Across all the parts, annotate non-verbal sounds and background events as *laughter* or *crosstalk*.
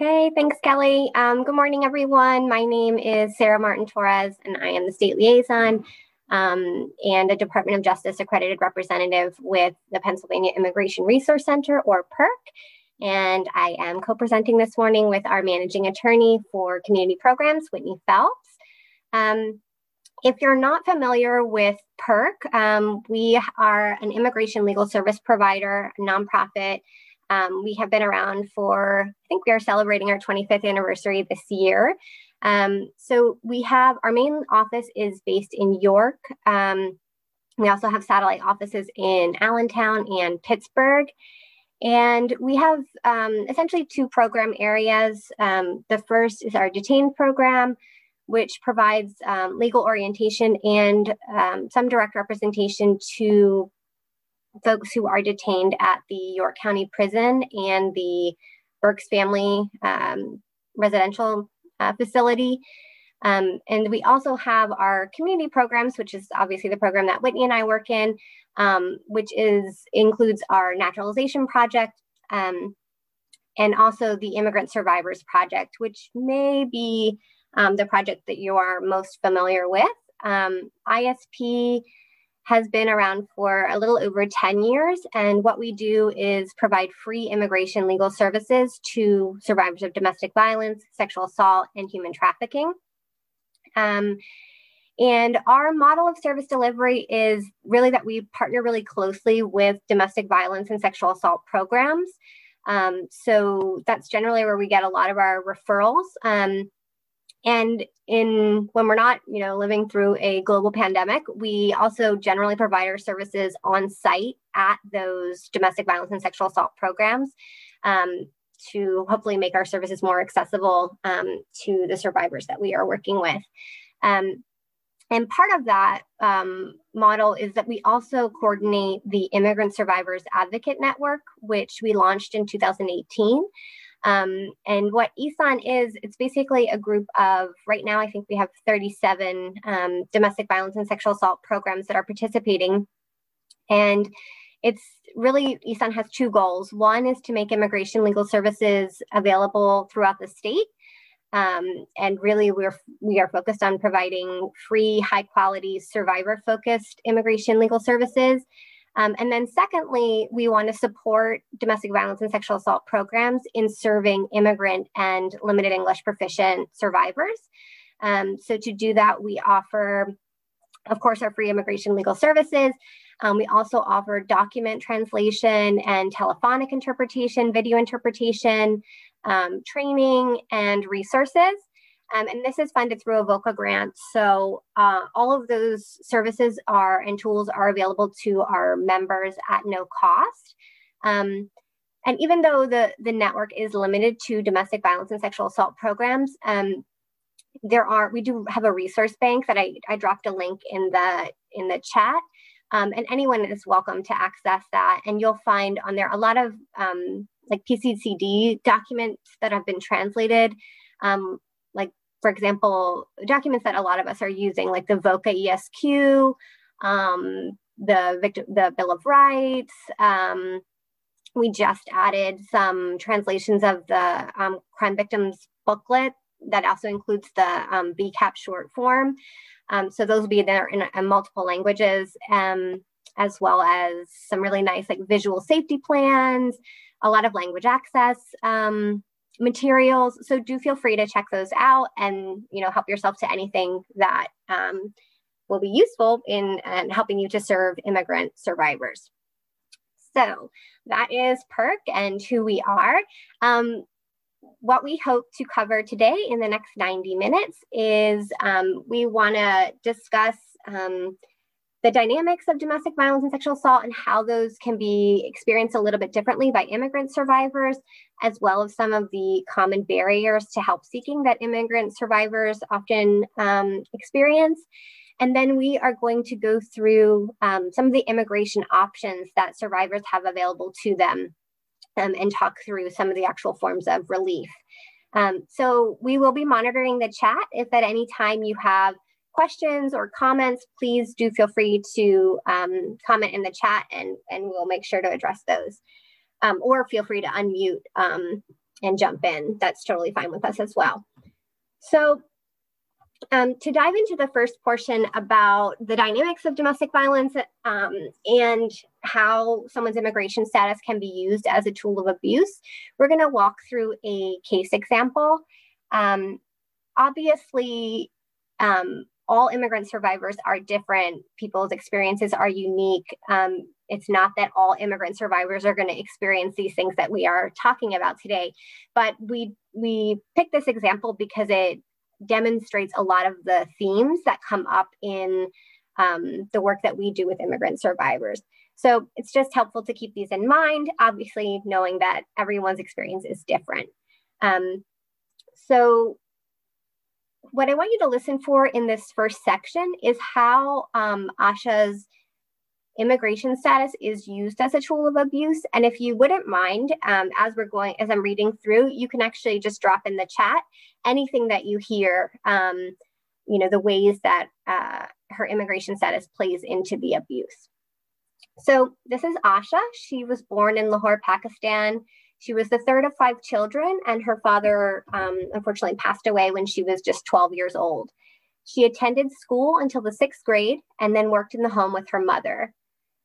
Okay, thanks, Kelly. Um, good morning, everyone. My name is Sarah Martin Torres, and I am the state liaison um, and a Department of Justice accredited representative with the Pennsylvania Immigration Resource Center, or PIRC. And I am co presenting this morning with our managing attorney for community programs, Whitney Phelps. Um, if you're not familiar with PIRC, um, we are an immigration legal service provider, nonprofit um, we have been around for, I think we are celebrating our 25th anniversary this year. Um, so we have our main office is based in York. Um, we also have satellite offices in Allentown and Pittsburgh. And we have um, essentially two program areas. Um, the first is our detained program, which provides um, legal orientation and some direct representation to folks who are detained at the York County Prison and the Berks Family um, Residential uh, Facility. Um, and we also have our community programs, which is obviously the program that Whitney and I work in, um, which is includes our naturalization project um, and also the Immigrant Survivors Project, which may be um, the project that you are most familiar with. Um, ISP has been around for a little over 10 years. And what we do is provide free immigration legal services to survivors of domestic violence, sexual assault, and human trafficking. Um, and our model of service delivery is really that we partner really closely with domestic violence and sexual assault programs. Um, so that's generally where we get a lot of our referrals. Um, and in when we're not, you know, living through a global pandemic, we also generally provide our services on site at those domestic violence and sexual assault programs um, to hopefully make our services more accessible um, to the survivors that we are working with. Um, and part of that um, model is that we also coordinate the Immigrant Survivors Advocate Network, which we launched in 2018. Um, and what ISAN is, it's basically a group of, right now, I think we have 37 um, domestic violence and sexual assault programs that are participating. And it's really, ISAN has two goals. One is to make immigration legal services available throughout the state. Um, and really, we're we are focused on providing free, high quality, survivor focused immigration legal services um, and then, secondly, we want to support domestic violence and sexual assault programs in serving immigrant and limited English proficient survivors. Um, so, to do that, we offer, of course, our free immigration legal services. Um, we also offer document translation and telephonic interpretation, video interpretation, um, training, and resources. Um, and this is funded through a VOCA grant. So uh, all of those services are and tools are available to our members at no cost. Um, and even though the, the network is limited to domestic violence and sexual assault programs, um, there are we do have a resource bank that I, I dropped a link in the in the chat. Um, and anyone is welcome to access that. And you'll find on there a lot of um, like PCCD documents that have been translated um, for example, documents that a lot of us are using, like the VOCA ESQ, um, the victim, the Bill of Rights. Um, we just added some translations of the um, crime victims booklet that also includes the um, VCAP short form. Um, so those will be there in, in multiple languages, um, as well as some really nice like visual safety plans, a lot of language access um, materials. So do feel free to check those out and you know help yourself to anything that um, will be useful in uh, helping you to serve immigrant survivors. So that is PIRC and who we are. Um, what we hope to cover today in the next 90 minutes is um, we want to discuss um, the dynamics of domestic violence and sexual assault and how those can be experienced a little bit differently by immigrant survivors, as well as some of the common barriers to help seeking that immigrant survivors often um, experience. And then we are going to go through um, some of the immigration options that survivors have available to them um, and talk through some of the actual forms of relief. Um, so we will be monitoring the chat. If at any time you have questions or comments, please do feel free to um, comment in the chat and, and we'll make sure to address those. Um, or feel free to unmute um, and jump in. That's totally fine with us as well. So um, to dive into the first portion about the dynamics of domestic violence um, and how someone's immigration status can be used as a tool of abuse, we're going to walk through a case example. Um, obviously, um, all immigrant survivors are different. People's experiences are unique. Um, it's not that all immigrant survivors are going to experience these things that we are talking about today, but we we picked this example because it demonstrates a lot of the themes that come up in um, the work that we do with immigrant survivors. So it's just helpful to keep these in mind, obviously, knowing that everyone's experience is different. Um, so, what I want you to listen for in this first section is how um, Asha's immigration status is used as a tool of abuse. And if you wouldn't mind, um, as we're going, as I'm reading through, you can actually just drop in the chat anything that you hear, um, you know, the ways that uh, her immigration status plays into the abuse. So this is Asha. She was born in Lahore, Pakistan. She was the third of five children, and her father um, unfortunately passed away when she was just 12 years old. She attended school until the sixth grade and then worked in the home with her mother.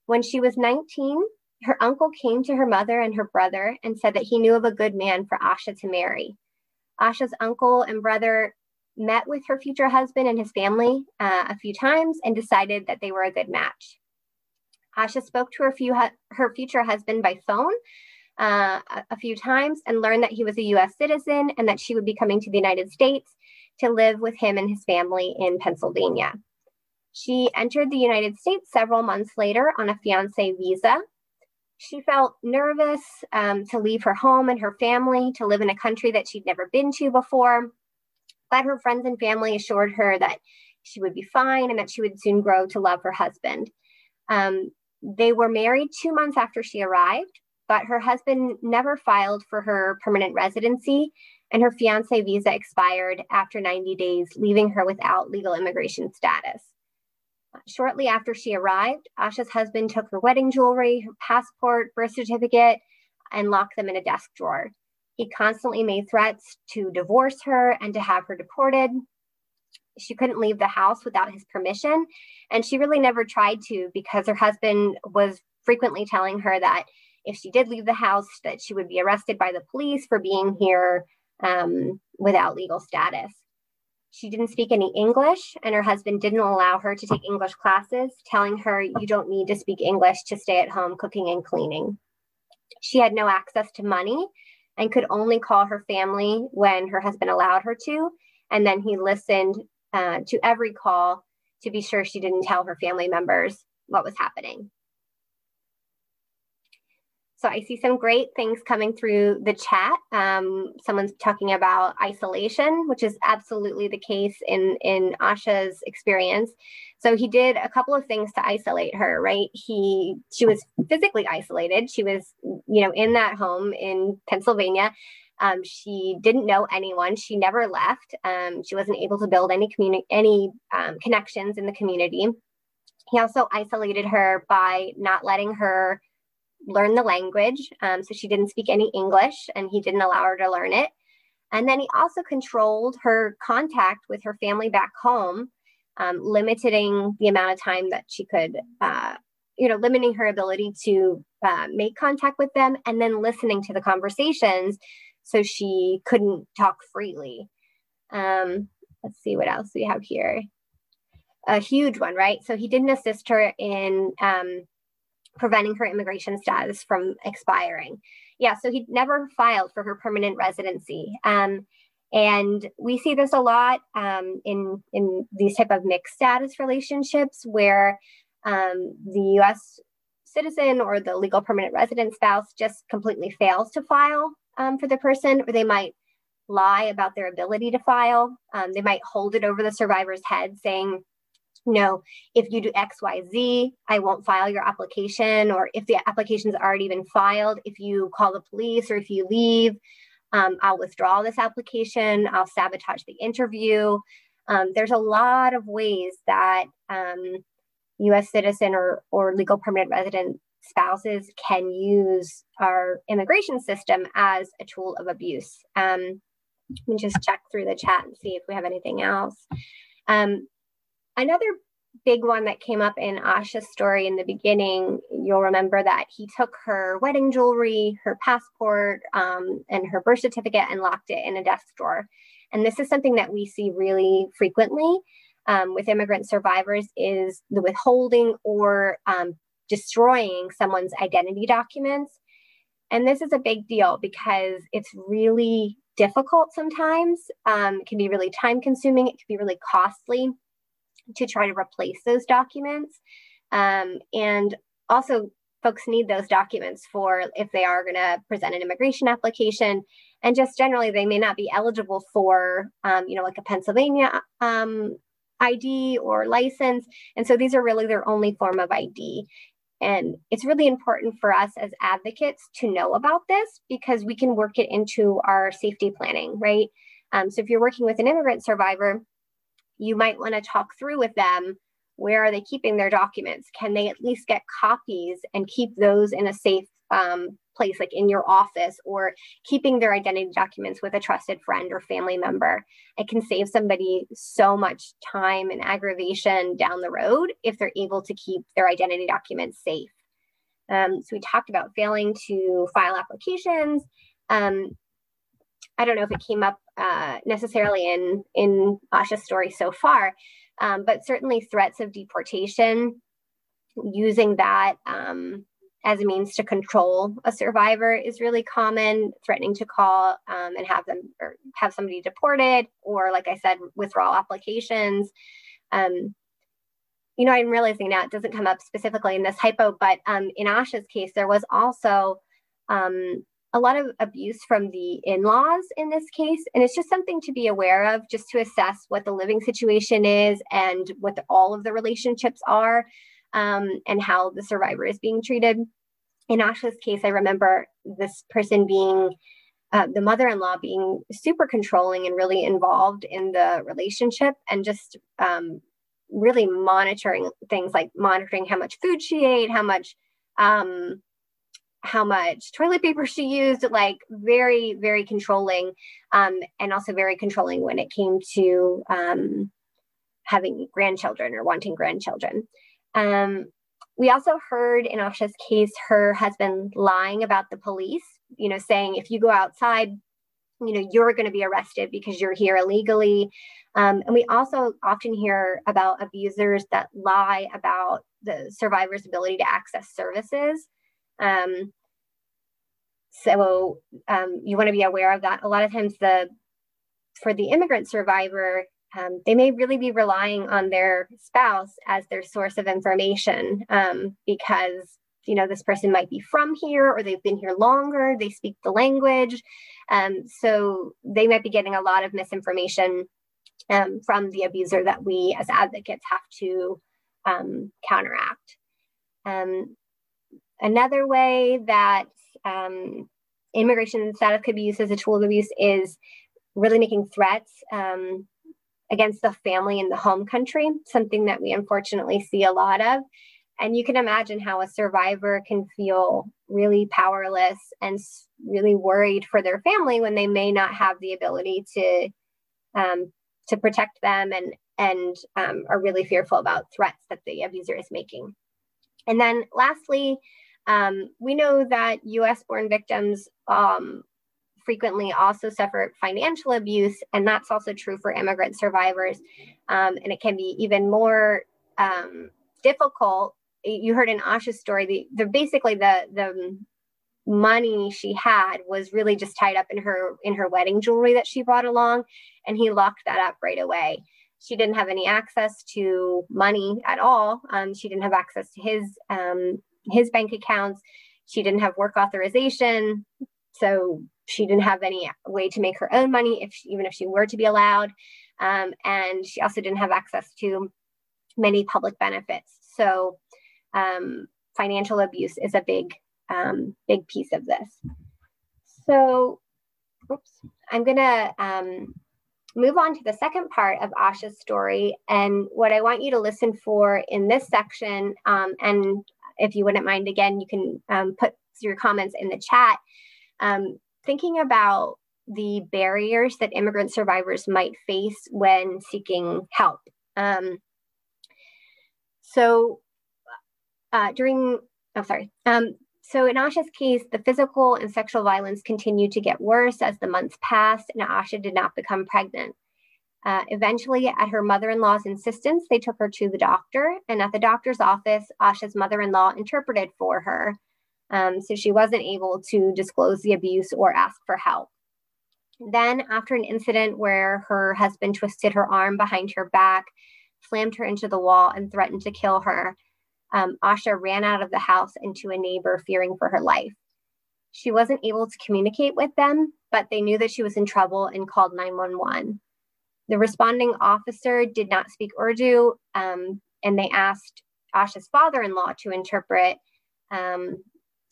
When she was 19, her uncle came to her mother and her brother and said that he knew of a good man for Asha to marry. Asha's uncle and brother met with her future husband and his family uh, a few times and decided that they were a good match. Asha spoke to her, few her future husband by phone uh, a few times and learned that he was a US citizen and that she would be coming to the United States to live with him and his family in Pennsylvania. She entered the United States several months later on a fiance visa. She felt nervous um, to leave her home and her family to live in a country that she'd never been to before. But her friends and family assured her that she would be fine and that she would soon grow to love her husband. Um, they were married two months after she arrived, but her husband never filed for her permanent residency, and her fiance visa expired after 90 days, leaving her without legal immigration status. Shortly after she arrived, Asha's husband took her wedding jewelry, her passport, birth certificate, and locked them in a desk drawer. He constantly made threats to divorce her and to have her deported. She couldn't leave the house without his permission, and she really never tried to because her husband was frequently telling her that if she did leave the house, that she would be arrested by the police for being here um, without legal status. She didn't speak any English, and her husband didn't allow her to take English classes, telling her, You don't need to speak English to stay at home cooking and cleaning. She had no access to money and could only call her family when her husband allowed her to. And then he listened uh, to every call to be sure she didn't tell her family members what was happening. So I see some great things coming through the chat. Um, someone's talking about isolation, which is absolutely the case in, in Asha's experience. So he did a couple of things to isolate her, right? He she was physically isolated. She was, you know, in that home in Pennsylvania. Um, she didn't know anyone. She never left. Um, she wasn't able to build any community, any um, connections in the community. He also isolated her by not letting her learn the language. Um, so she didn't speak any English and he didn't allow her to learn it. And then he also controlled her contact with her family back home, um, limiting the amount of time that she could, uh, you know, limiting her ability to uh, make contact with them and then listening to the conversations so she couldn't talk freely. Um, let's see what else we have here. A huge one, right? So he didn't assist her in um, preventing her immigration status from expiring. Yeah, so he never filed for her permanent residency. Um, and we see this a lot um, in, in these type of mixed status relationships where um, the US citizen or the legal permanent resident spouse just completely fails to file um, for the person, or they might lie about their ability to file. Um, they might hold it over the survivor's head saying, no, if you do X, Y, Z, I won't file your application. Or if the application's already been filed, if you call the police or if you leave, um, I'll withdraw this application, I'll sabotage the interview. Um, there's a lot of ways that um, US citizen or, or legal permanent resident spouses can use our immigration system as a tool of abuse. Um, let me just check through the chat and see if we have anything else. Um, another big one that came up in Asha's story in the beginning, you'll remember that he took her wedding jewelry, her passport, um, and her birth certificate and locked it in a desk drawer. And this is something that we see really frequently um, with immigrant survivors is the withholding or um, destroying someone's identity documents. And this is a big deal because it's really difficult sometimes. Um, it can be really time consuming, it can be really costly to try to replace those documents. Um, and also, folks need those documents for if they are going to present an immigration application. And just generally, they may not be eligible for, um, you know, like a Pennsylvania um, ID or license. And so these are really their only form of ID. And it's really important for us as advocates to know about this because we can work it into our safety planning, right? Um, so if you're working with an immigrant survivor, you might want to talk through with them where are they keeping their documents? Can they at least get copies and keep those in a safe um, place, like in your office, or keeping their identity documents with a trusted friend or family member? It can save somebody so much time and aggravation down the road if they're able to keep their identity documents safe. Um, so we talked about failing to file applications. Um, I don't know if it came up uh, necessarily in in Asha's story so far, um, but certainly threats of deportation, using that um, as a means to control a survivor is really common. Threatening to call um, and have them or have somebody deported, or like I said, withdrawal applications. Um, you know, I'm realizing now it doesn't come up specifically in this hypo, but um, in Asha's case, there was also um, a lot of abuse from the in-laws in this case and it's just something to be aware of just to assess what the living situation is and what the, all of the relationships are um, and how the survivor is being treated. In asha's case i remember this person being uh, the mother-in-law being super controlling and really involved in the relationship and just um, really monitoring things like monitoring how much food she ate how much um, how much toilet paper she used, like very, very controlling, um, and also very controlling when it came to um, having grandchildren or wanting grandchildren. Um, we also heard in Asha's case her husband lying about the police, you know, saying if you go outside, you know, you're going to be arrested because you're here illegally. Um, and we also often hear about abusers that lie about the survivor's ability to access services. Um, so um, you want to be aware of that. A lot of times, the for the immigrant survivor, um, they may really be relying on their spouse as their source of information um, because you know this person might be from here or they've been here longer they speak the language um, so they might be getting a lot of misinformation um, from the abuser that we as advocates have to um, counteract um, Another way that um, immigration status could be used as a tool of abuse is really making threats um, against the family in the home country, something that we unfortunately see a lot of. And you can imagine how a survivor can feel really powerless and really worried for their family when they may not have the ability to um, to protect them and and um, are really fearful about threats that the abuser is making. And then lastly, um, we know that US born victims um, frequently also suffer financial abuse, and that's also true for immigrant survivors. Um, and it can be even more um, difficult. You heard in Asha's story, the, the basically the the money she had was really just tied up in her in her wedding jewelry that she brought along, and he locked that up right away. She didn't have any access to money at all. Um, she didn't have access to his um, his bank accounts. She didn't have work authorization, so she didn't have any way to make her own money, if she, even if she were to be allowed. Um, and she also didn't have access to many public benefits. So um, financial abuse is a big, um, big piece of this. So, oops, I'm gonna um, move on to the second part of Asha's story. And what I want you to listen for in this section, um, and if you wouldn't mind, again, you can um, put your comments in the chat. Um, thinking about the barriers that immigrant survivors might face when seeking help. Um, so uh, during, I'm oh, sorry. Um, so in Asha's case, the physical and sexual violence continued to get worse as the months passed and Asha did not become pregnant. Uh, eventually, at her mother in law's insistence, they took her to the doctor. And at the doctor's office, Asha's mother in law interpreted for her. Um, so she wasn't able to disclose the abuse or ask for help. Then, after an incident where her husband twisted her arm behind her back, slammed her into the wall, and threatened to kill her, um, Asha ran out of the house into a neighbor, fearing for her life. She wasn't able to communicate with them, but they knew that she was in trouble and called 911. The responding officer did not speak Urdu, um, and they asked Asha's father in law to interpret. Um,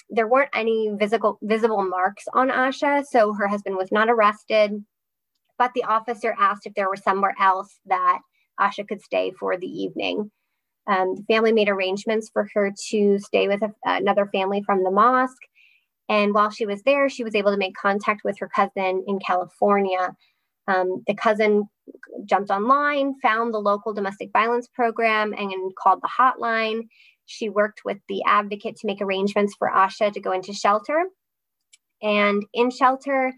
there weren't any visible, visible marks on Asha, so her husband was not arrested. But the officer asked if there was somewhere else that Asha could stay for the evening. Um, the family made arrangements for her to stay with a, another family from the mosque. And while she was there, she was able to make contact with her cousin in California. Um, the cousin jumped online, found the local domestic violence program, and called the hotline. She worked with the advocate to make arrangements for Asha to go into shelter. And in shelter,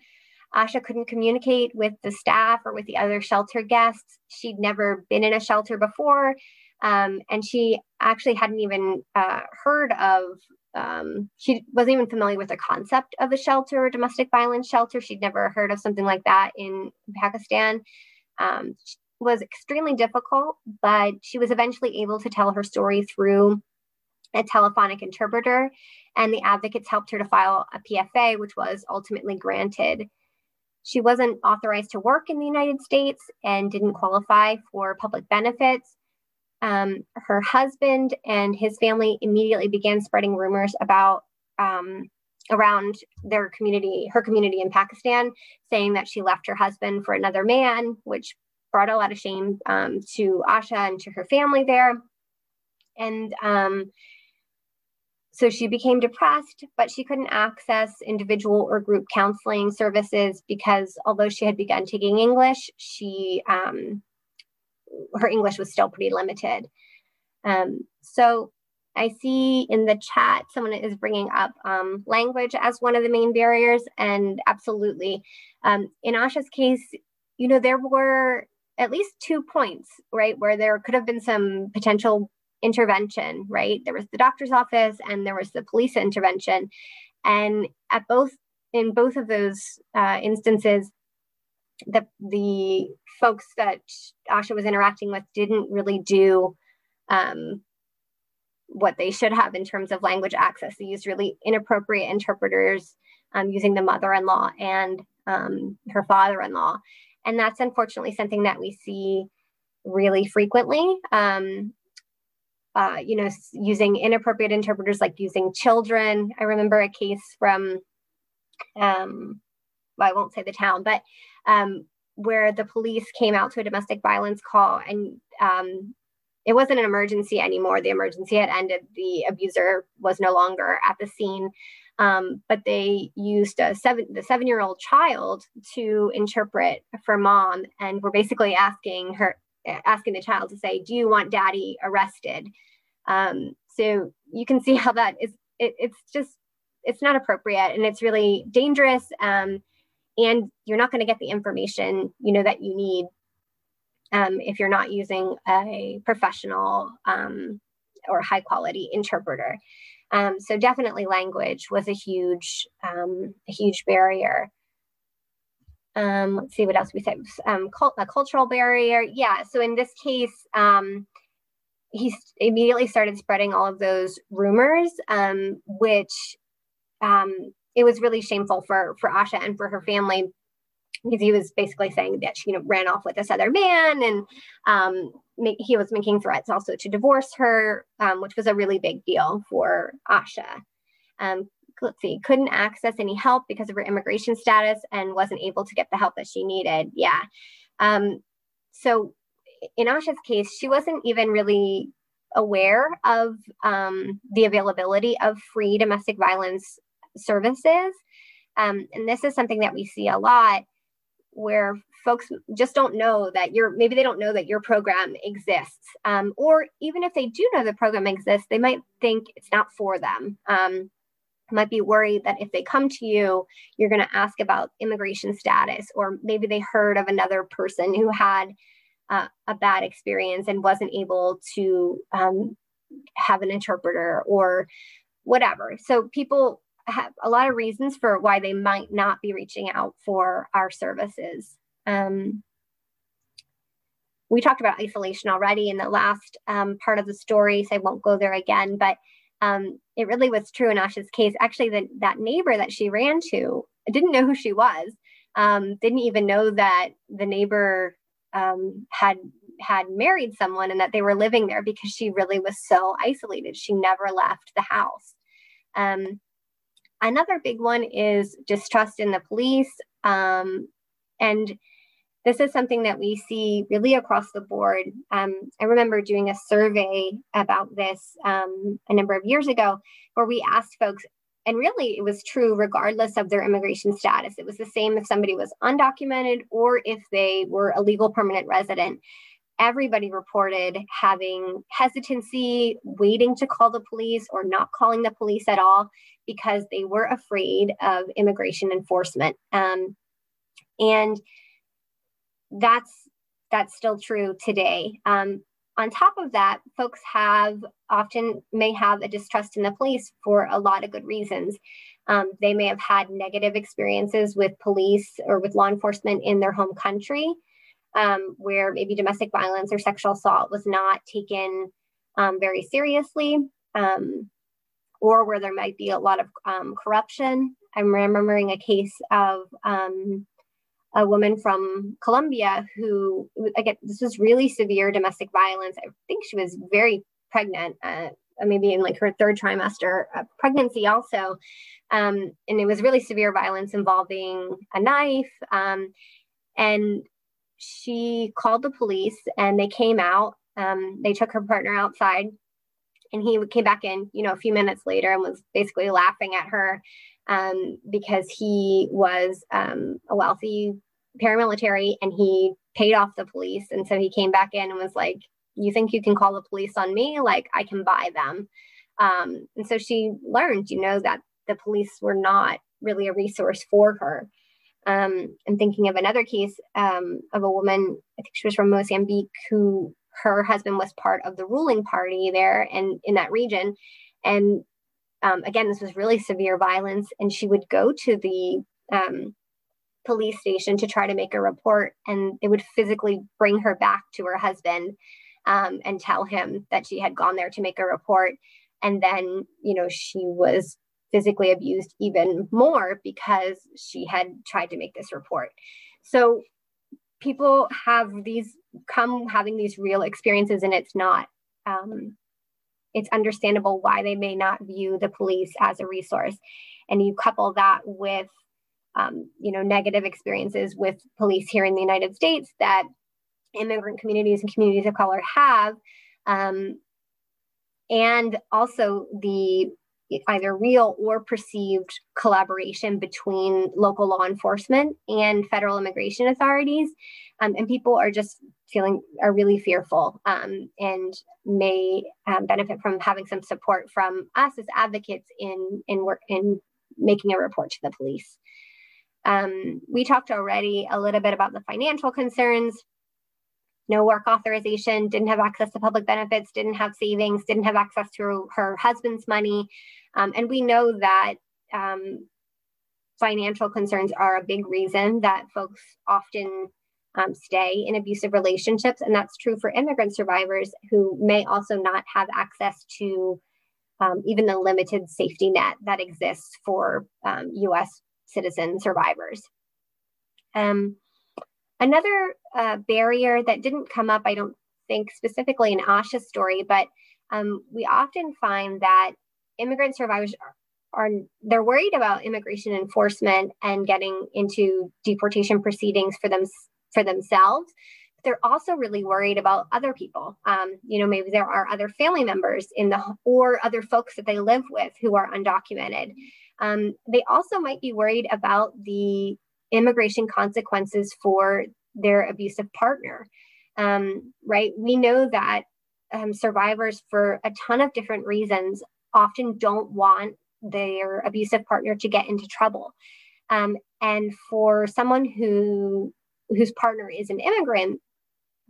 Asha couldn't communicate with the staff or with the other shelter guests. She'd never been in a shelter before. Um, and she actually hadn't even uh, heard of, um, she wasn't even familiar with the concept of a shelter, or domestic violence shelter. She'd never heard of something like that in Pakistan. Um, was extremely difficult, but she was eventually able to tell her story through a telephonic interpreter, and the advocates helped her to file a PFA, which was ultimately granted. She wasn't authorized to work in the United States and didn't qualify for public benefits, um, her husband and his family immediately began spreading rumors about um, around their community, her community in Pakistan, saying that she left her husband for another man, which brought a lot of shame um, to Asha and to her family there. And um, so she became depressed, but she couldn't access individual or group counseling services because although she had begun taking English, she um, her English was still pretty limited. Um, so I see in the chat someone is bringing up um, language as one of the main barriers, and absolutely. Um, in Asha's case, you know, there were at least two points, right, where there could have been some potential intervention, right? There was the doctor's office and there was the police intervention. And at both, in both of those uh, instances, the the folks that Asha was interacting with didn't really do um, what they should have in terms of language access. They used really inappropriate interpreters um, using the mother-in-law and um, her father-in-law, and that's unfortunately something that we see really frequently. Um, uh, you know, using inappropriate interpreters, like using children. I remember a case from um, well, I won't say the town, but um, where the police came out to a domestic violence call and um, it wasn't an emergency anymore. The emergency had ended. The abuser was no longer at the scene. Um, but they used a seven, the seven year old child to interpret for mom and were basically asking her, asking the child to say, Do you want daddy arrested? Um, so you can see how that is, it, it's just, it's not appropriate and it's really dangerous. Um, and you're not going to get the information you know that you need um, if you're not using a professional um, or high quality interpreter. Um, so definitely language was a huge um, a huge barrier. Um, let's see what else we said. Um, cult- a cultural barrier yeah so in this case he immediately started spreading all of those rumors which um, it was really shameful for for Asha and for her family because he was basically saying that she you know ran off with this other man and um, make, he was making threats also to divorce her, um, which was a really big deal for Asha. Um, let's see, couldn't access any help because of her immigration status and wasn't able to get the help that she needed. Yeah. Um, so in Asha's case, she wasn't even really aware of um, the availability of free domestic violence services. Um, and this is something that we see a lot where folks just don't know that your maybe they don't know that your program exists. Um, or even if they do know the program exists they might think it's not for them. Um, might be worried that if they come to you you're going to ask about immigration status or maybe they heard of another person who had uh, a bad experience and wasn't able to um, have an interpreter or whatever. So people have a lot of reasons for why they might not be reaching out for our services. Um, we talked about isolation already in the last um, part of the story, so I won't go there again. But um, it really was true in Asha's case. Actually, the, that neighbor that she ran to didn't know who she was. Um, didn't even know that the neighbor um, had had married someone and that they were living there because she really was so isolated. She never left the house. Um, Another big one is distrust in the police. Um, and this is something that we see really across the board. Um, I remember doing a survey about this um, a number of years ago where we asked folks, and really it was true regardless of their immigration status. It was the same if somebody was undocumented or if they were a legal permanent resident everybody reported having hesitancy, waiting to call the police or not calling the police at all because they were afraid of immigration enforcement. Um, and that's that's still true today. Um, on top of that, folks have often may have a distrust in the police for a lot of good reasons. Um, they may have had negative experiences with police or with law enforcement in their home country um, where maybe domestic violence or sexual assault was not taken um, very seriously, um, or where there might be a lot of um, corruption. I'm remembering a case of um, a woman from Colombia who, again, this was really severe domestic violence. I think she was very pregnant. Uh, maybe in like her third trimester pregnancy also um, and it was really severe violence involving a knife um, and she called the police and they came out. Um, they took her partner outside and he came back in, you know, a few minutes later and was basically laughing at her um, because he was um, a wealthy paramilitary and he paid off the police. And so he came back in and was like, You think you can call the police on me? Like, I can buy them. Um, and so she learned, you know, that the police were not really a resource for her. Um, I'm thinking of another case um, of a woman, I think she was from Mozambique, who her husband was part of the ruling party there and in that region. And um, again, this was really severe violence. And she would go to the um, police station to try to make a report, and they would physically bring her back to her husband um, and tell him that she had gone there to make a report. And then, you know, she was physically abused even more because she had tried to make this report. So people have these come having these real experiences, and it's not. Um, it's understandable why they may not view the police as a resource, and you couple that with, um, you know, negative experiences with police here in the United States that immigrant communities and communities of color have, um, and also the either real or perceived collaboration between local law enforcement and federal immigration authorities. Um, and people are just feeling are really fearful um, and may um, benefit from having some support from us as advocates in in work in making a report to the police. Um, we talked already a little bit about the financial concerns no work authorization, didn't have access to public benefits, didn't have savings, didn't have access to her husband's money. Um, and we know that um, financial concerns are a big reason that folks often um, stay in abusive relationships. And that's true for immigrant survivors who may also not have access to um, even the limited safety net that exists for US um, citizen survivors. Um, another uh, barrier that didn't come up, I don't think specifically in Asha's story, but um, we often find that immigrant survivors are, are they're worried about immigration enforcement and getting into deportation proceedings for them for themselves they're also really worried about other people. Um, you know, maybe there are other family members in the or other folks that they live with who are undocumented. Um, they also might be worried about the immigration consequences for their abusive partner. Um, right? We know that um, survivors, for a ton of different reasons, often don't want their abusive partner to get into trouble. Um, and for someone who whose partner is an immigrant,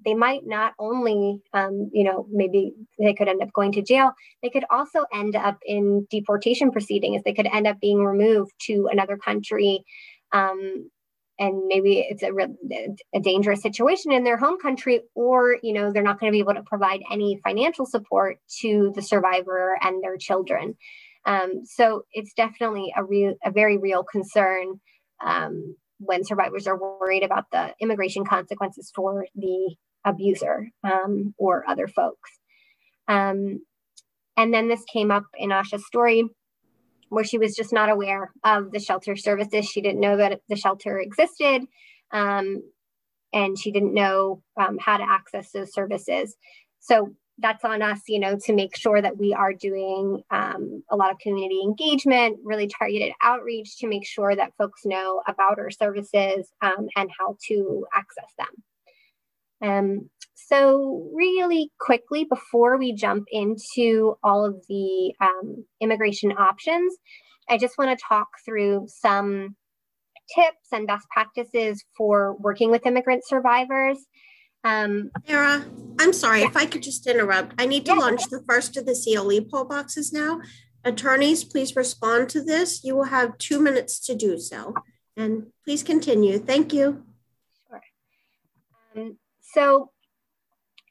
they might not only, um, you know, maybe they could end up going to jail, they could also end up in deportation proceedings. They could end up being removed to another country. Um, and maybe it's a, a dangerous situation in their home country, or, you know, they're not going to be able to provide any financial support to the survivor and their children. Um, so it's definitely a real, a very real concern um, when survivors are worried about the immigration consequences for the abuser um, or other folks. Um, and then this came up in Asha's story where she was just not aware of the shelter services. She didn't know that the shelter existed. Um, and she didn't know um, how to access those services. So that's on us, you know, to make sure that we are doing um, a lot of community engagement, really targeted outreach to make sure that folks know about our services um, and how to access them. So, really quickly, before we jump into all of the um, immigration options, I just want to talk through some tips and best practices for working with immigrant survivors. Um, Sarah, I'm sorry yeah. if I could just interrupt. I need to yeah. launch the first of the CLE poll boxes now. Attorneys, please respond to this. You will have two minutes to do so. And please continue. Thank you. Sure. Um, so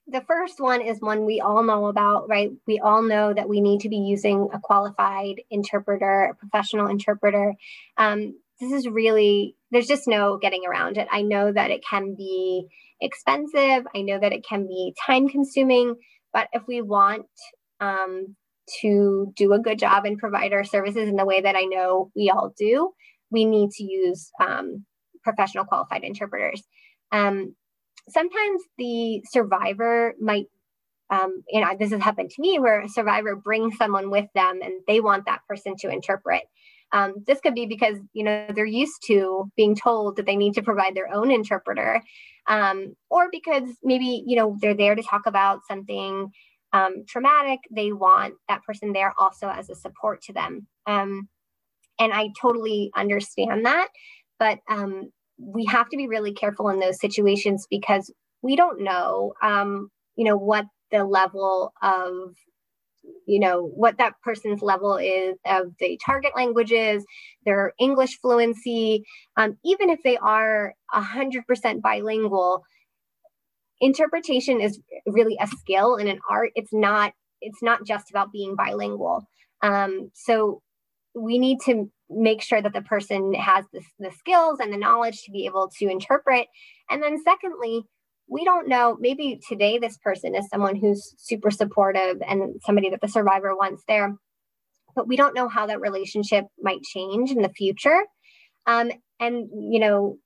the first one is one we all know about, right? We all know that we need to be using a qualified interpreter, a professional interpreter. Um, this is really, there's just no getting around it. I know that it can be expensive, I know that it can be time consuming, but if we want um, to do a good job and provide our services in the way that I know we all do, we need to use um, professional qualified interpreters. Um, sometimes the survivor might um, you know this has happened to me where a survivor brings someone with them and they want that person to interpret. Um, this could be because you know they're used to being told that they need to provide their own interpreter um, or because maybe you know they're there to talk about something um, traumatic they want that person there also as a support to them. Um, and i totally understand that but um, we have to be really careful in those situations because we don't know, um, you know, what the level of you know what that person's level is of the target languages their english fluency um, even if they are 100% bilingual interpretation is really a skill and an art. It's not it's not just about being bilingual. Um, so we need to make sure that the person has the, the skills and the knowledge to be able to interpret. And then, secondly, we don't know, maybe today this person is someone who's super supportive and somebody that the survivor wants there, but we don't know how that relationship might change in the future. Um, and, you know,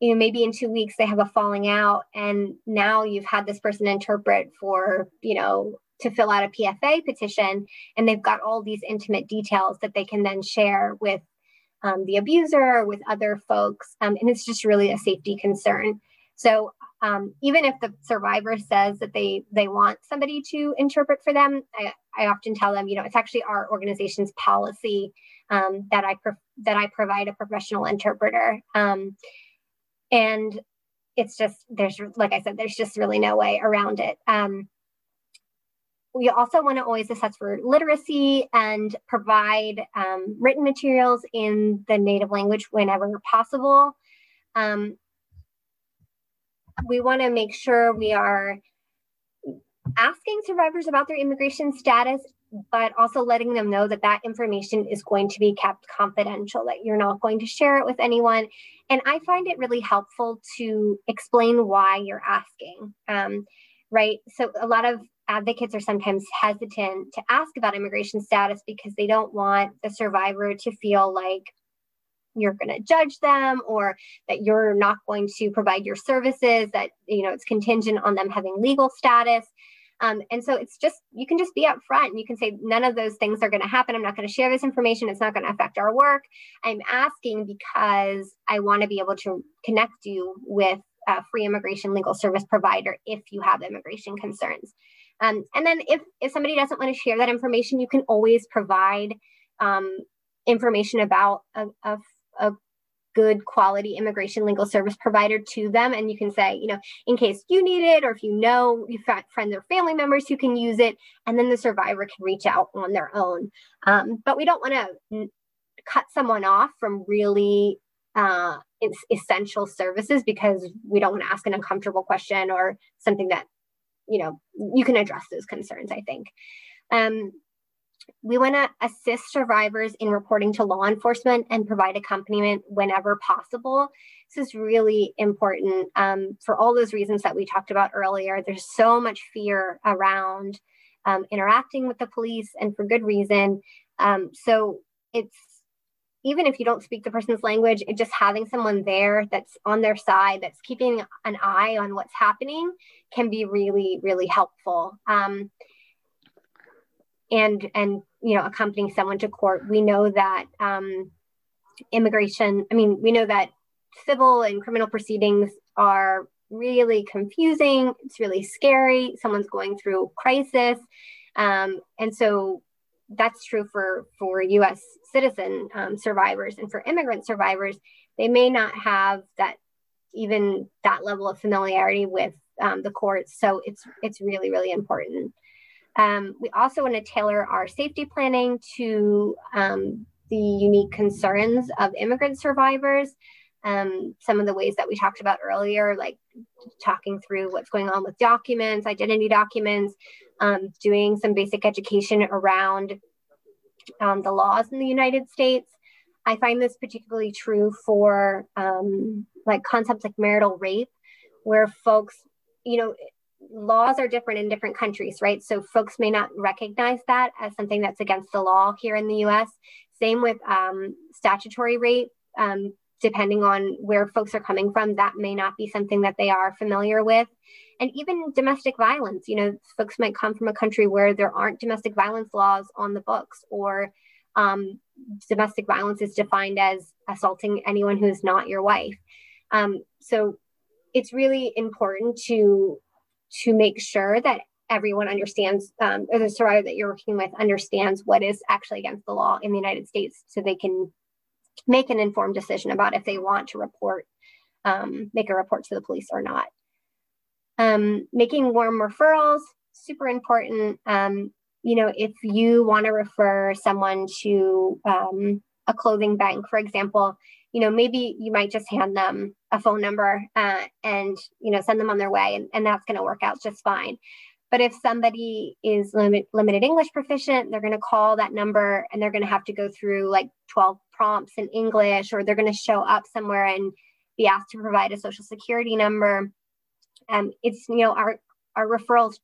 you know, maybe in two weeks they have a falling out, and now you've had this person interpret for, you know, to fill out a PFA petition, and they've got all these intimate details that they can then share with um, the abuser with other folks. Um, and it's just really a safety concern. So um, even if the survivor says that they they want somebody to interpret for them, I, I often tell them, you know, it's actually our organization's policy um, that I pro- that I provide a professional interpreter. Um, and it's just there's like I said, there's just really no way around it. We also want to always assess for literacy and provide um, written materials in the native language whenever possible. Um, we want to make sure we are asking survivors about their immigration status, but also letting them know that that information is going to be kept confidential, that you're not going to share it with anyone. And I find it really helpful to explain why you're asking. Um, right? So a lot of advocates are sometimes hesitant to ask about immigration status because they don't want the survivor to feel like you're going to judge them or that you're not going to provide your services that you know it's contingent on them having legal status. Um, and so it's just you can just be upfront. And you can say none of those things are going to happen. I'm not going to share this information. It's not going to affect our work. I'm asking because i want to be able to connect you with a free immigration legal service provider if you have immigration concerns um, and then if if somebody doesn't want to share that information you can always provide um, information about a, a, a good quality immigration legal service provider to them. And you can say, you know, in case you need it, or if you know you've got friends or family members who can use it, and then the survivor can reach out on their own. Um, but we don't want to cut someone off from really uh, essential services because we don't want to ask an uncomfortable question or something that, you know, you can address those concerns, I think. Um, we want to assist survivors in reporting to law enforcement and provide accompaniment whenever possible. This is really important um, for all those reasons that we talked about earlier. There's so much fear around um, interacting with the police, and for good reason. Um, so it's even if you don't speak the person's language, just having someone there that's on their side, that's keeping an eye on what's happening, can be really, really helpful. Um, and and you know accompanying someone to court. We know that um, immigration i mean we know that civil and criminal proceedings are really confusing. It's really scary. Someone's going through crisis. Um, and so that's true for for us citizen um, survivors and for immigrant survivors they may not have that even that level of familiarity with um, the courts so it's it's really really important um, we also want to tailor our safety planning to um, the unique concerns of immigrant survivors. Um, some of the ways that we talked about earlier, like talking through what's going on with documents, identity documents, um, doing some basic education around um, the laws in the United States. I find this particularly true for um, like concepts like marital rape, where folks, you know, laws are different in different countries, right? So folks may not recognize that as something that's against the law here in the US. Same with um, statutory rape. Um, depending on where folks are coming from, that may not be something that they are familiar with. And even domestic violence, you know, folks might come from a country where there aren't domestic violence laws on the books, or um, domestic violence is defined as assaulting anyone who's not your wife. Um, so it's really important to to make sure that everyone understands, um, or the survivor that you're working with understands what is actually against the law in the United States so they can make an informed decision about if they want to report, um, make a report to the police or not. Um, making warm referrals, super important. Um, you know, if you want to refer someone to um, a clothing bank, for example, you know, maybe you might just hand them a phone number uh, and, you know, send them on their way and, and that's going to work out just fine. But if somebody is limit, limited English proficient, they're going to call that number and they're going to have to go through like 12 prompts in English, or they're going to show up somewhere and be asked to provide a social security number. Um, it's, you know, our, our referrals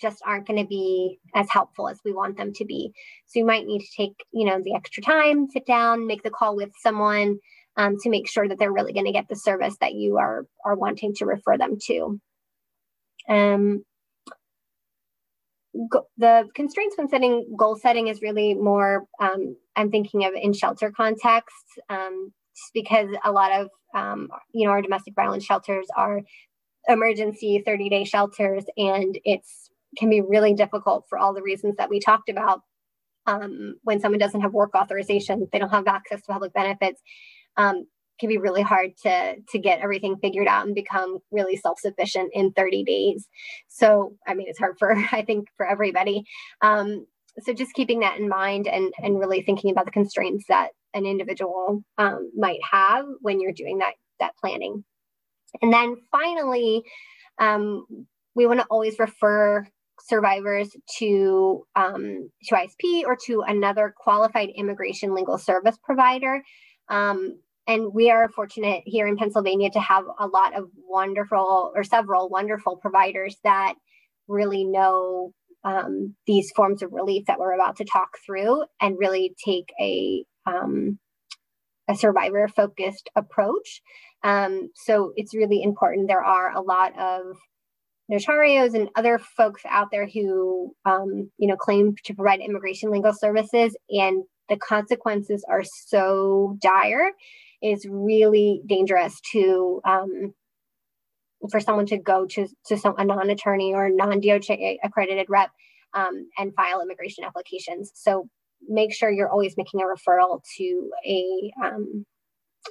just aren't going to be as helpful as we want them to be. So you might need to take, you know, the extra time, sit down, make the call with someone, um, to make sure that they're really going to get the service that you are are wanting to refer them to. Um, the constraints when setting goal setting is really more um, I'm thinking of in shelter contexts, um, just because a lot of um, you know our domestic violence shelters are emergency 30 day shelters, and it's can be really difficult for all the reasons that we talked about. Um, when someone doesn't have work authorization, they don't have access to public benefits um, can be really hard to to get everything figured out and become really self-sufficient in 30 days. So i mean it's hard for *laughs* i think for everybody. Um, so just keeping that in mind and and really thinking about the constraints that an individual um, might have when you're doing that that planning. And then finally um, we want to always refer survivors to um, to ISP or to another qualified immigration legal service provider. Um, and we are fortunate here in Pennsylvania to have a lot of wonderful or several wonderful providers that really know um, these forms of relief that we're about to talk through and really take a um, a survivor focused approach. Um, so it's really important. There are a lot of notarios and other folks out there who, um, you know, claim to provide immigration legal services, and the consequences are so dire. It's really dangerous to um, for someone to go to to some a non-attorney or non-DOJ accredited rep um, and file immigration applications. So make sure you're always making a referral to a um,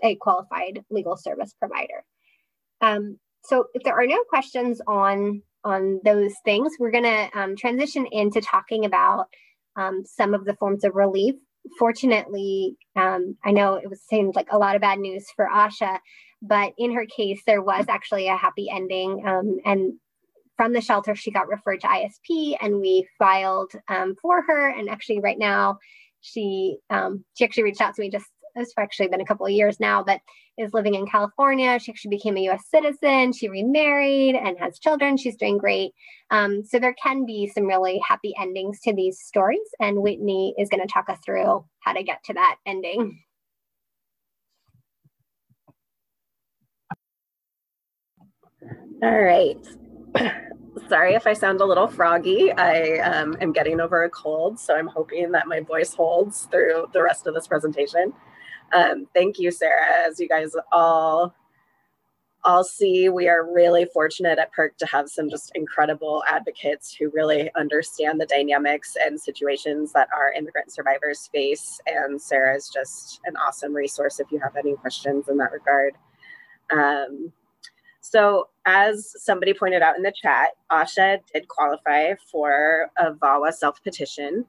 a qualified legal service provider. Um, so if there are no questions on on those things, we're going to um, transition into talking about um, some of the forms of relief. Fortunately, um, I know it was seemed like a lot of bad news for Asha, but in her case, there was actually a happy ending. Um, and from the shelter, she got referred to ISP, and we filed um, for her. And actually, right now, she um, she actually reached out to me just it's actually been a couple of years now, but is living in California. She actually became a US citizen. She remarried and has children. She's doing great. Um, so there can be some really happy endings to these stories. And Whitney is going to talk us through how to get to that ending. All right. *coughs* Sorry if I sound a little froggy. I um, am getting over a cold, so I'm hoping that my voice holds through the rest of this presentation. Um, thank you, Sarah. As you guys all all see, we are really fortunate at PIRC to have some just incredible advocates who really understand the dynamics and situations that our immigrant survivors face. And Sarah is just an awesome resource if you have any questions in that regard. Um, so, as somebody pointed out in the chat, Asha did qualify for a VAWA self petition.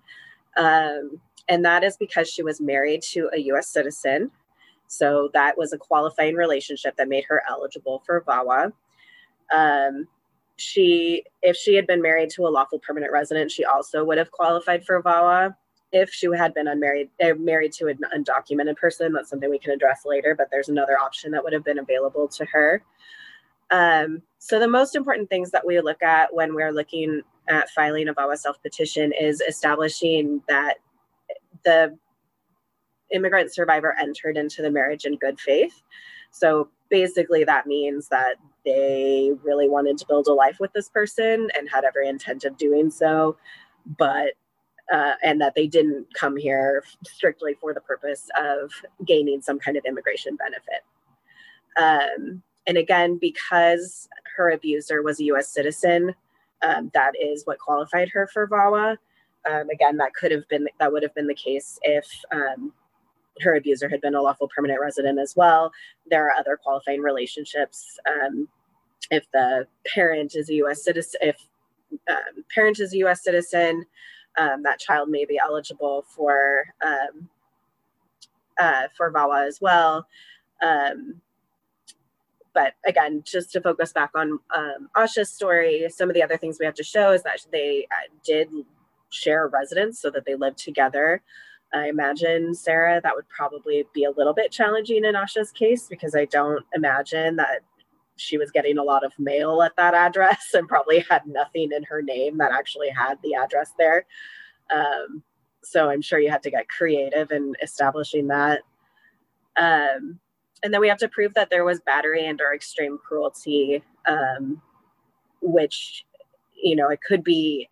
Um, and that is because she was married to a US citizen. So that was a qualifying relationship that made her eligible for VAWA. Um, she, if she had been married to a lawful permanent resident, she also would have qualified for VAWA. If she had been unmarried, uh, married to an undocumented person, that's something we can address later. But there's another option that would have been available to her. Um, so the most important things that we look at when we're looking at filing a VAWA self petition is establishing that the immigrant survivor entered into the marriage in good faith. So basically, that means that they really wanted to build a life with this person and had every intent of doing so, but uh, and that they didn't come here strictly for the purpose of gaining some kind of immigration benefit. Um, and again, because her abuser was a US citizen, um, that is what qualified her for VAWA. Um, again, that could have been that would have been the case if um, her abuser had been a lawful permanent resident as well. There are other qualifying relationships. Um, if the parent is a U.S. citizen, if um, parent is a U.S. citizen, um, that child may be eligible for um, uh, for VAWA as well. but again, just to focus back on Asha's story, some of the other things we have to show is that they uh, did share a residence so that they live together. I imagine, Sarah, that would probably be a little bit challenging in Asha's case because I don't imagine that she was getting a lot of mail at that address *laughs* and probably had nothing in her name that actually had the address there. Um, so I'm sure you had to get creative in establishing that. Um, and then we have to prove that there was battery and or extreme cruelty, um, which, you know, it could be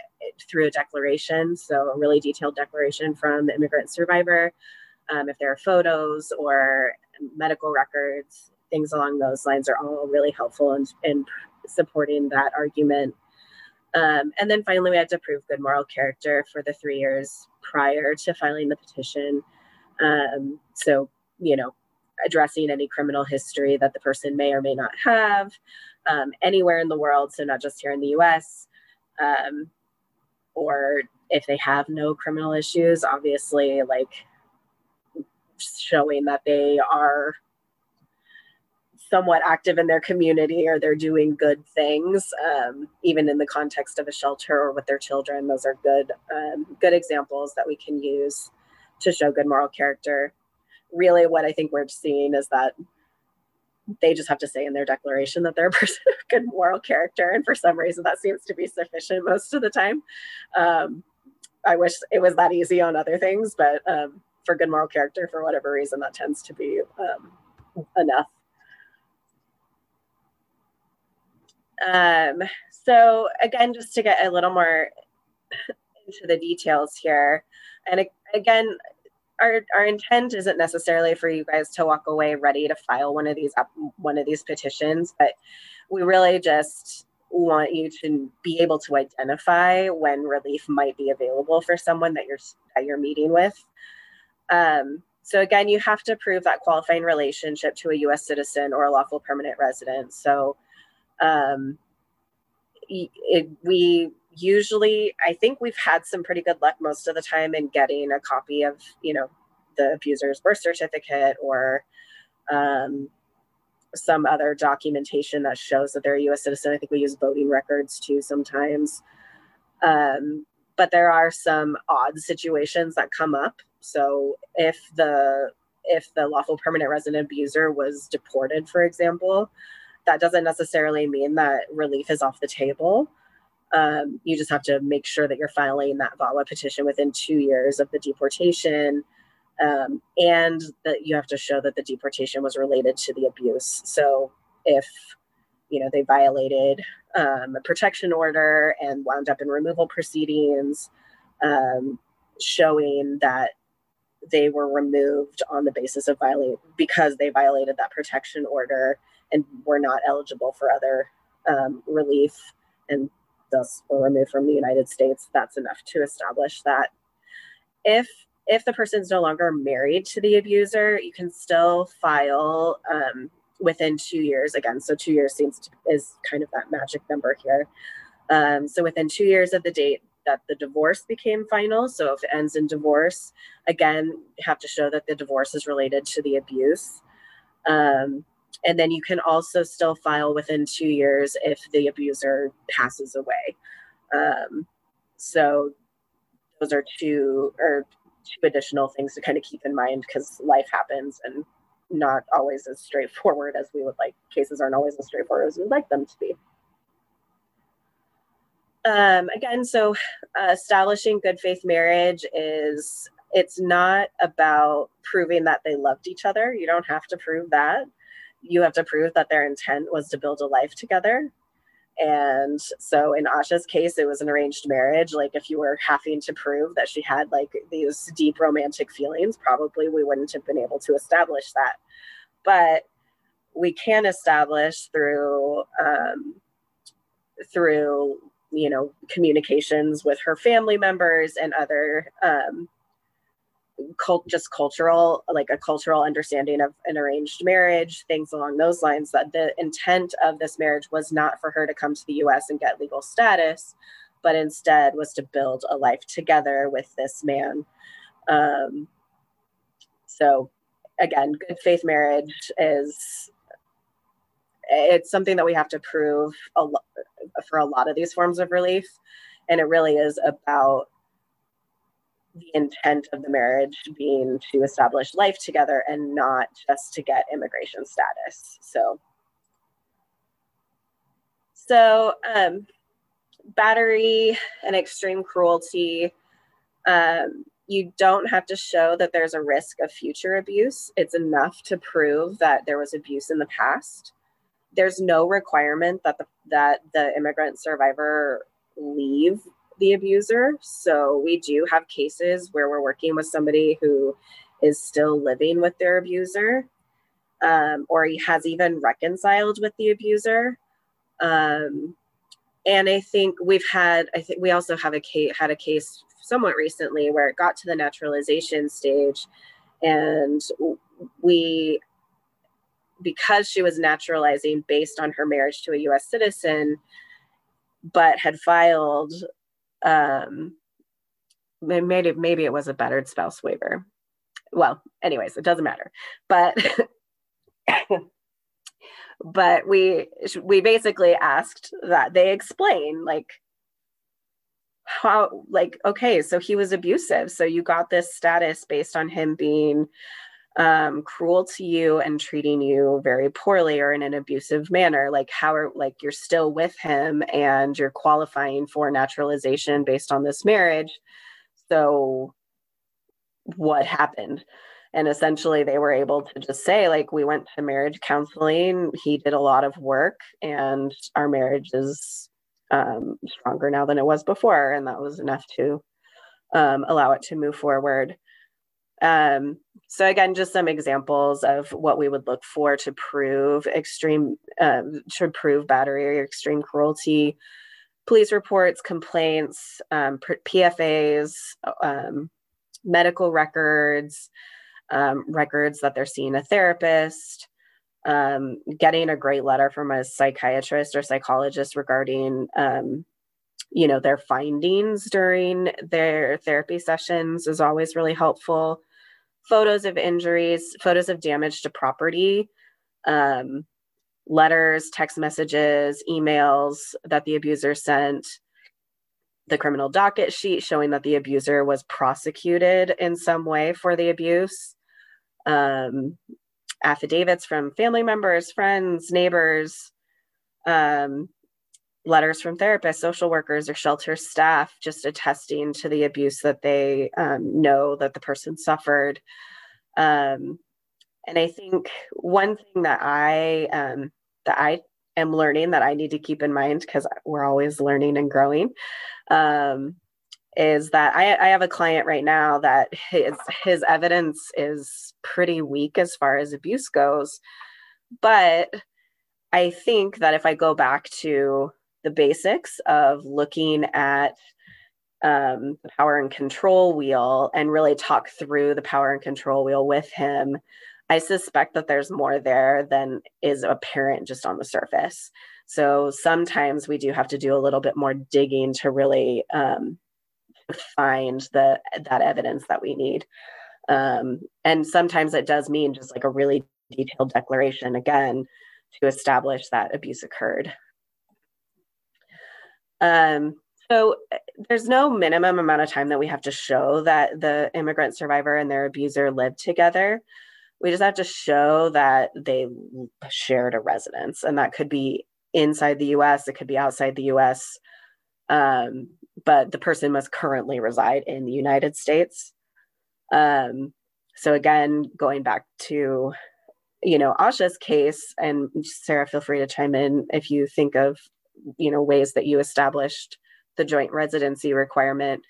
through a declaration, so a really detailed declaration from the immigrant survivor. Um, if there are photos or medical records, things along those lines are all really helpful in, in supporting that argument. Um, and then finally, we had to prove good moral character for the three years prior to filing the petition. Um, so, you know, addressing any criminal history that the person may or may not have um, anywhere in the world, so not just here in the US. Um, or if they have no criminal issues, obviously, like showing that they are somewhat active in their community or they're doing good things, um, even in the context of a shelter or with their children. Those are good, um, good examples that we can use to show good moral character. Really, what I think we're seeing is that they just have to say in their declaration that they're a *laughs* person of good moral character. And for some reason, that seems to be sufficient most of the time. Um, I wish it was that easy on other things, but um, for good moral character for whatever reason that tends to be um, enough um, so again just to get a little more *laughs* into the details here and again our, our intent isn't necessarily for you guys to walk away ready to file one of these up one of these petitions but we really just want you to be able to identify when relief might be available for someone that you're that you're meeting with. Um, so again, you have to prove that qualifying relationship to a U.S. citizen or a lawful permanent resident. So um, it, we usually, I think we've had some pretty good luck most of the time in getting a copy of, you know, the abuser's birth certificate or um, some other documentation that shows that they're a U.S. citizen. I think we use voting records too sometimes. Um, but there are some odd situations that come up. So if the if the lawful permanent resident abuser was deported, for example, that doesn't necessarily mean that relief is off the table. Um, you just have to make sure that you're filing that VAWA petition within two years of the deportation um, and that you have to show that the deportation was related to the abuse. So if you know they violated um, a protection order and wound up in removal proceedings, um, showing that they were removed on the basis of violate because they violated that protection order and were not eligible for other um, relief and thus were removed from the United States. That's enough to establish that. If if the person's no longer married to the abuser, you can still file um, within two years again. So two years seems to, is kind of that magic number here. Um, so within two years of the date that the divorce became final. So if it ends in divorce, again, have to show that the divorce is related to the abuse. Um, and then you can also still file within two years if the abuser passes away. Um, so those are two or two additional things to kind of keep in mind because life happens and not always as straightforward as we would like. Cases aren't always as straightforward as we'd like them to be. Um, again, so uh, establishing good faith marriage is it's not about proving that they loved each other. You don't have to prove that. You have to prove that their intent was to build a life together. And so in Asha's case, it was an arranged marriage. Like if you were having to prove that she had like these deep romantic feelings, probably we wouldn't have been able to establish that. But we can establish through um, through you know communications with her family members and other um, cult just cultural like a cultural understanding of an arranged marriage things along those lines that the intent of this marriage was not for her to come to the US and get legal status but instead was to build a life together with this man. Um, so again good faith marriage is it's something that we have to prove a lo- for a lot of these forms of relief and it really is about the intent of the marriage being to establish life together and not just to get immigration status. So, so um, battery and extreme cruelty. Um, you don't have to show that there's a risk of future abuse. It's enough to prove that there was abuse in the past. There's no requirement that the that the immigrant survivor leave the abuser. So we do have cases where we're working with somebody who is still living with their abuser um, or he has even reconciled with the abuser. Um, and I think we've had, I think we also have a case, had a case somewhat recently where it got to the naturalization stage and we because she was naturalizing based on her marriage to a US citizen, but had filed um maybe maybe it was a battered spouse waiver. Well anyways it doesn't matter. But *laughs* but we we basically asked that they explain like how like okay so he was abusive. So you got this status based on him being um, cruel to you and treating you very poorly or in an abusive manner like how are like you're still with him and you're qualifying for naturalization based on this marriage. So what happened? And essentially they were able to just say like we went to marriage counseling. He did a lot of work and our marriage is um, stronger now than it was before. And that was enough to um, allow it to move forward um, so again just some examples of what we would look for to prove extreme um, to prove battery or extreme cruelty police reports complaints um, pfas um, medical records um, records that they're seeing a therapist, um, getting a great letter from a psychiatrist or psychologist regarding, you know, their findings during their therapy sessions is always really helpful. Photos of injuries, photos of damage to property, um, letters, text messages, emails that the abuser sent, the criminal docket sheet showing that the abuser was prosecuted in some way for the abuse, um, affidavits from family members, friends, neighbors, um, letters from therapists, social workers, or shelter staff just attesting to the abuse that they um, know that the person suffered. Um, and I think one thing that I um, that I am learning that I need to keep in mind because we're always learning and growing um, is that I, I have a client right now that his his evidence is pretty weak as far as abuse goes. But I think that if I go back to the basics of looking at um, the power and control wheel and really talk through the power and control wheel with him, I suspect that there's more there than is apparent just on the surface. So sometimes we do have to do a little bit more digging to really um, find the that evidence that we need. Um, and sometimes it does mean just like a really detailed declaration again to establish that abuse occurred. Um, so eh, there's no minimum amount of time that we have to show that the immigrant survivor and their abuser lived together. We just have to show that they shared a residence, and that could be inside the US, it could be outside the US. Um, but the person must currently reside in the United States. Um, so again, going back to you know Asha's case, and Sarah, feel free to chime in if you think of you know ways that you established the joint residency requirement.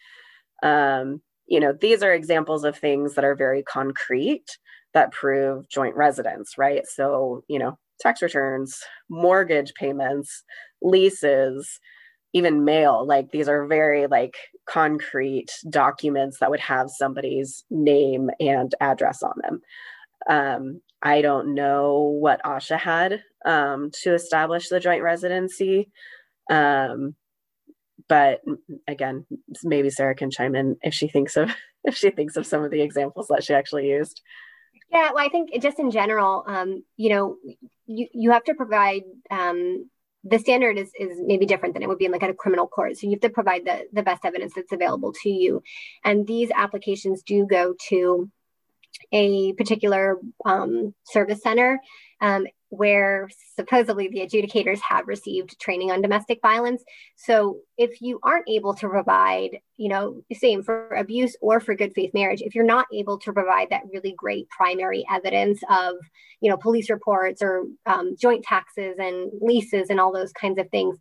Um, you know, these are examples of things that are very concrete that prove joint residence, right? So, you know, tax returns, mortgage payments, leases, even mail like these are very like concrete documents that would have somebody's name and address on them um, i don't know what asha had um, to establish the joint residency um, but again maybe sarah can chime in if she thinks of *laughs* if she thinks of some of the examples that she actually used yeah well i think just in general um, you know you, you have to provide um, the standard is, is maybe different than it would be in like at a criminal court. So you have to provide the, the best evidence that's available to you. And these applications do go to a particular um, service center. Um, where supposedly the adjudicators have received training on domestic violence. So if you aren't able to provide, you know, same for abuse or for good faith marriage, if you're not able to provide that really great primary evidence of, you know, police reports or um, joint taxes and leases and all those kinds of things,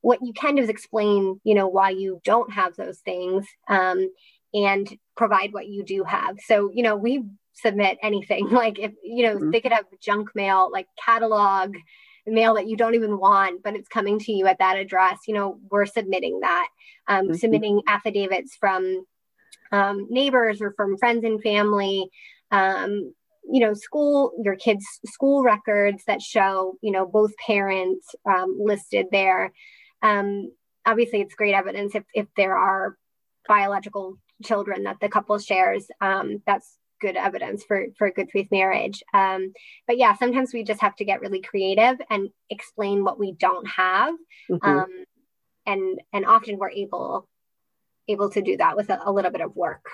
what you can do is explain, you know, why you don't have those things. Um, and provide what you do have. So, you know, we submit anything. *laughs* Like if you know, mm-hmm. they could have junk mail, like catalog mail that you don't even want, but it's coming to you at that address. You know, we're submitting that, um, mm-hmm. submitting affidavits from um, neighbors or from friends and family. Um, you know, school, your kids' school records that show, you know, both parents um, listed there. Um, obviously, it's great evidence if, if there are biological children that the couple shares. Um, that's good evidence for for a good faith marriage um, but yeah sometimes we just have to get really creative and explain what we don't have mm-hmm. um, and and often we're able able to do that with a, a little bit of work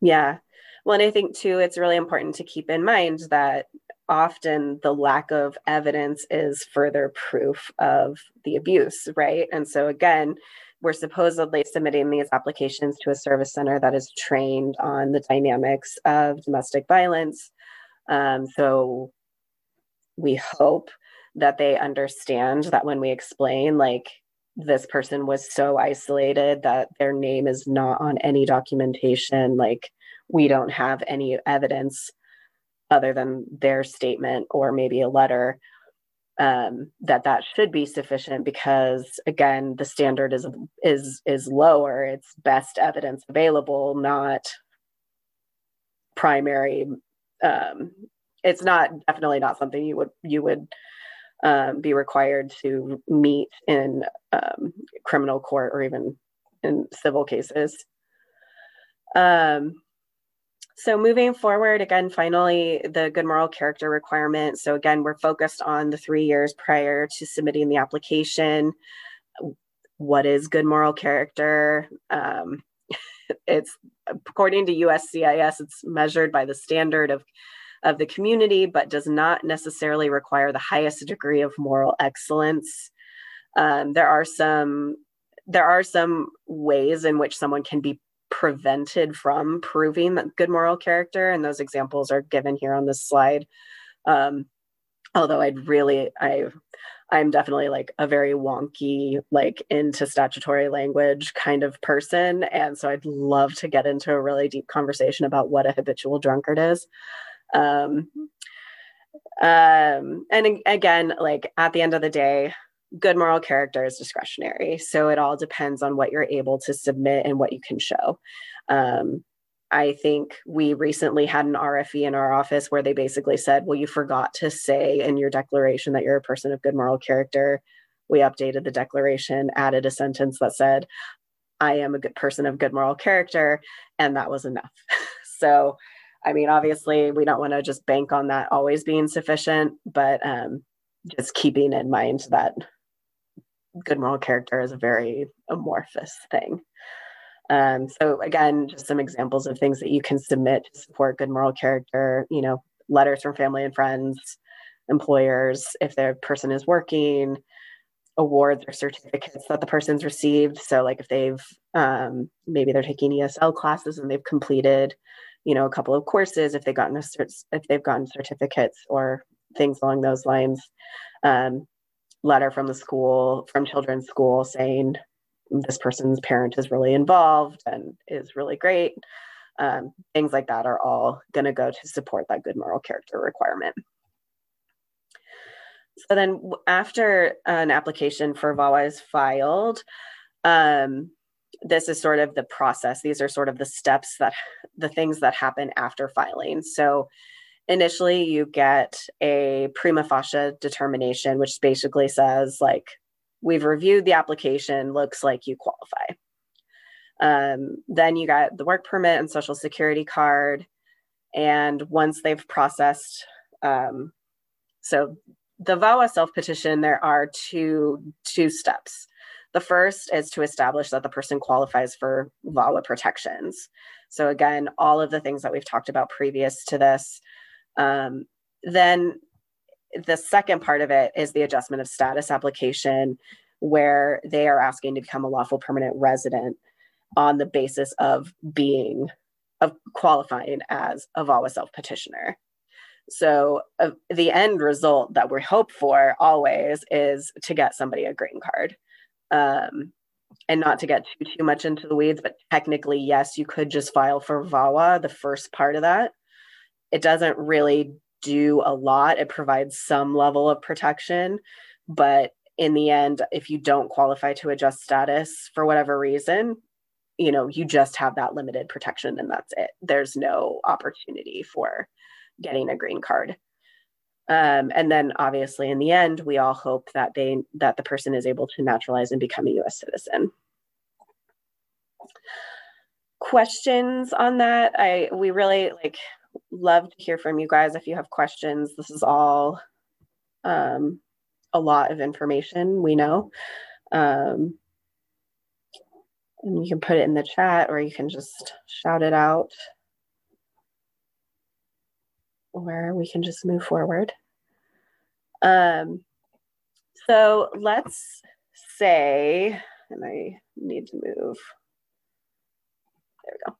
yeah well and i think too it's really important to keep in mind that often the lack of evidence is further proof of the abuse right and so again we're supposedly submitting these applications to a service center that is trained on the dynamics of domestic violence. Um, so we hope that they understand that when we explain, like, this person was so isolated that their name is not on any documentation, like, we don't have any evidence other than their statement or maybe a letter um, that that should be sufficient because again the standard is is is lower. It's best evidence available not primary um, it's not definitely not something you would you would um, be required to meet in um, criminal court or even in civil cases. Um, so moving forward, again, finally, the good moral character requirement. So again, we're focused on the three years prior to submitting the application. What is good moral character? Um, *laughs* it's according to USCIS, it's measured by the standard of of the community, but does not necessarily require the highest degree of moral excellence. Um, there are some there are some ways in which someone can be prevented from proving good moral character and those examples are given here on this slide. Um, although i'd really i i'm definitely like a very wonky like into statutory language kind of person and so i'd love to get into a really deep conversation about what a habitual drunkard is. Um, um, and again like at the end of the day good moral character is discretionary. So it all depends on what you're able to submit and what you can show. Um, I think we recently had an RFE in our office where they basically said, Well, you forgot to say in your declaration that you're a person of good moral character. We updated the declaration, added a sentence that said, I am a good person of good moral character. And that was enough. *laughs* so, I mean, obviously, we don't want to just bank on that always being sufficient, but um, just keeping in mind that good moral character is a very amorphous thing. Um, so again, just some examples of things that you can submit to support good moral character. You know, letters from family and friends, employers, if their person is working, awards or certificates that the person's received. So like if they've um, maybe they're taking ESL classes and they've completed, you know, a couple of courses, if they've gotten a cert- if they've gotten certificates or things along those lines. Um, letter from the school, from children's school, saying this person's parent is really involved and is really great. Um, things like that are all going to go to support that good moral character requirement. So then, after an application for VAWA is filed, um, this is sort of the process. These are sort of the steps that the things that happen after filing. So initially you get a prima facie determination, which basically says, like, we've reviewed the application, looks like you qualify. Um, then you got the work permit and social security card. And once they've processed, um, so the VAWA self petition, there are two, two steps. The first is to establish that the person qualifies for VAWA protections. So, again, all of the things that we've talked about previous to this um, then the second part of it is the adjustment of status application, where they are asking to become a lawful permanent resident on the basis of being of qualifying as a VAWA self petitioner. So uh, the end result that we hope for always is to get somebody a green card. Um, and not to get too too much into the weeds, but technically, yes, you could just file for VAWA, the first part of that, it doesn't really do a lot. It provides some level of protection, but in the end, if you don't qualify to adjust status for whatever reason, you know, you just have that limited protection and that's it. There's no opportunity for getting a green card. Um, and then obviously in the end, we all hope that they that the person is able to naturalize and become a US citizen. Questions on that? I we really like love to hear from you guys if you have questions. This is all um, a lot of information, we know. Um, and you can put it in the chat or you can just shout it out where we can just move forward. Um, so let's say and I need to move. There we go.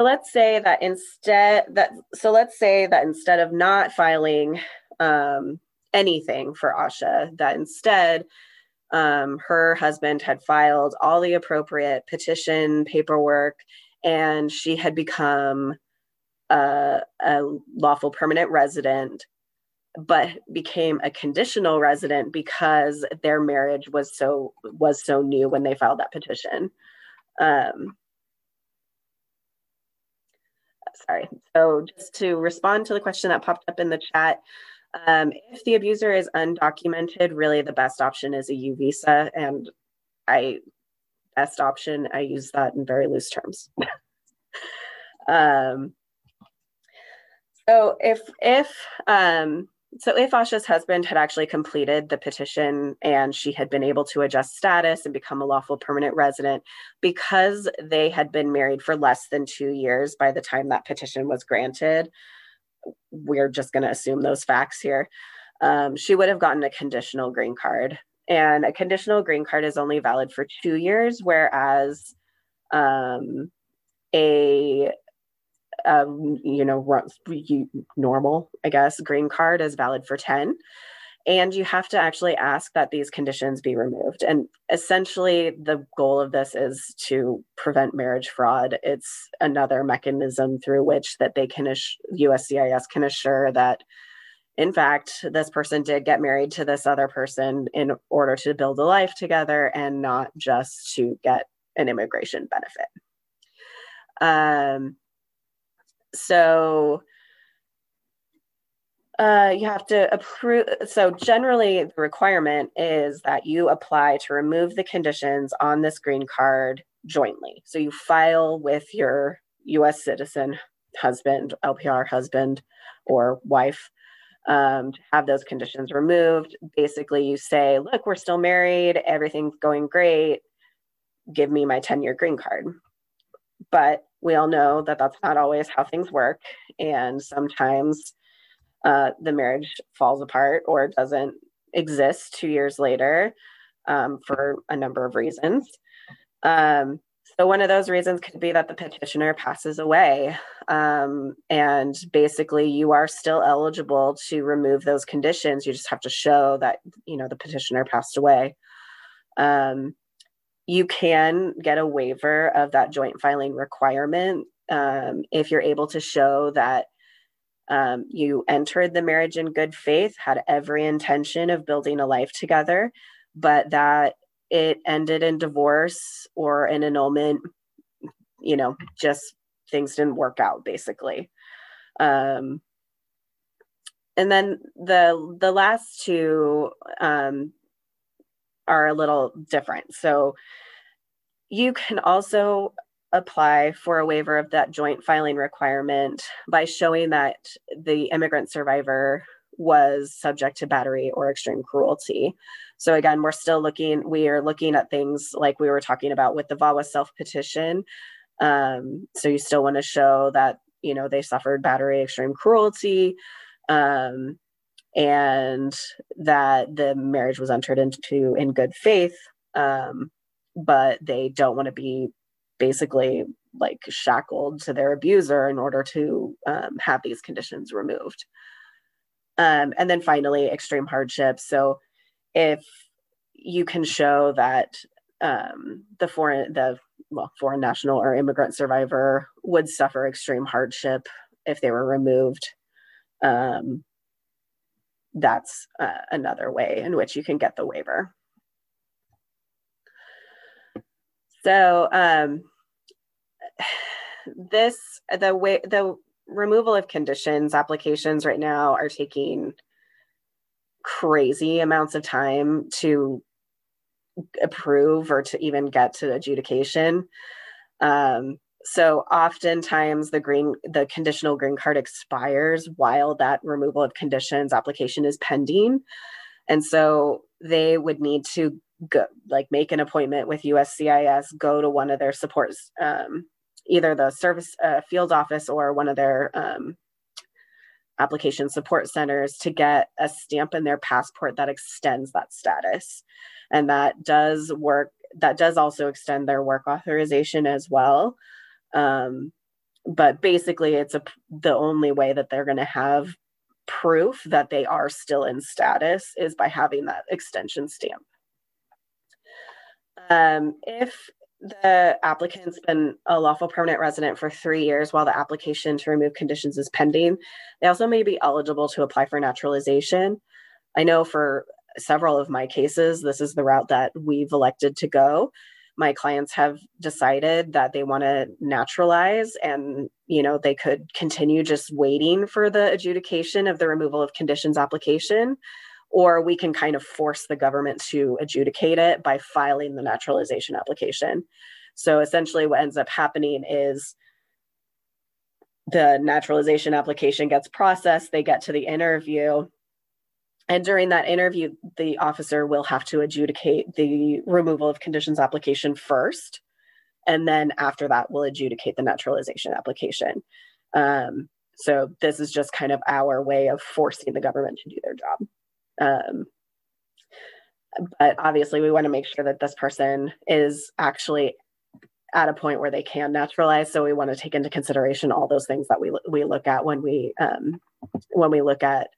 Let's say that instead that so let's say that instead of not filing um, anything for Asha, that instead um, her husband had filed all the appropriate petition paperwork and she had become a, a lawful permanent resident but became a conditional resident because their marriage was so was so new when they filed that petition. Um, sorry. So just to respond to the question that popped up in the chat um, if the abuser is undocumented really the best option is a u visa. And i best option i use that in very loose terms. *laughs* Um, so if if um, so if Asha's husband had actually completed the petition and she had been able to adjust status and become a lawful permanent resident, because they had been married for less than two years by the time that petition was granted, we're just going to assume those facts here. Um, she would have gotten a conditional green card. And a conditional green card is only valid for two years, whereas um, a um, you know, normal, I guess, green card is valid for 10. And you have to actually ask that these conditions be removed. And essentially, the goal of this is to prevent marriage fraud. It's another mechanism through which that they can, USCIS can assure that, in fact, this person did get married to this other person in order to build a life together and not just to get an immigration benefit. Um, so uh, you have to approve. So generally, the requirement is that you apply to remove the conditions on this green card jointly. So you file with your U.S. citizen husband, LPR husband, or wife um, to have those conditions removed. Basically, you say, "Look, we're still married. Everything's going great. Give me my ten-year green card." But we all know that that's not always how things work. And sometimes uh, the marriage falls apart or doesn't exist two years later um, for a number of reasons. Um, so, one of those reasons could be that the petitioner passes away. Um, and basically, you are still eligible to remove those conditions. You just have to show that, you know, the petitioner passed away. Um, you can get a waiver of that joint filing requirement um, if you're able to show that um, you entered the marriage in good faith, had every intention of building a life together, but that it ended in divorce or an annulment, you know, just things didn't work out basically. Um, and then the the last two um, are a little different. So you can also apply for a waiver of that joint filing requirement by showing that the immigrant survivor was subject to battery or extreme cruelty. So again, we're still looking, we are looking at things like we were talking about with the VAWA self-petition. Um, so you still want to show that, you know, they suffered battery, extreme cruelty, um, and that the marriage was entered into in good faith, um, but they don't want to be basically like shackled to their abuser in order to um, have these conditions removed. Um, and then finally, extreme hardship. So if you can show that um, the foreign, the well, foreign national or immigrant survivor would suffer extreme hardship if they were removed, um, that's uh, another way in which you can get the waiver. So um, *sighs* this the way the removal of conditions applications right now are taking crazy amounts of time to approve or to even get to adjudication. Um, so oftentimes the green the conditional green card expires while that removal of conditions application is pending and so they would need to go like make an appointment with uscis go to one of their supports um, either the service uh, field office or one of their um, application support centers to get a stamp in their passport that extends that status and that does work that does also extend their work authorization as well. Um, but basically, it's a, the only way that they're going to have proof that they are still in status is by having that extension stamp. Um, if the applicant's been a lawful permanent resident for three years while the application to remove conditions is pending, they also may be eligible to apply for naturalization. I know for several of my cases, this is the route that we've elected to go. My clients have decided that they want to naturalize and, you know, they could continue just waiting for the adjudication of the removal of conditions application, or we can kind of force the government to adjudicate it by filing the naturalization application. So essentially, what ends up happening is the naturalization application gets processed, they get to the interview, and during that interview, the officer will have to adjudicate the removal of conditions application first. And then after that, we'll adjudicate the naturalization application. Um, so this is just kind of our way of forcing the government to do their job. Um, but obviously, we want to make sure that this person is actually at a point where they can naturalize. So we want to take into consideration all those things that we we look at when we um, when we look at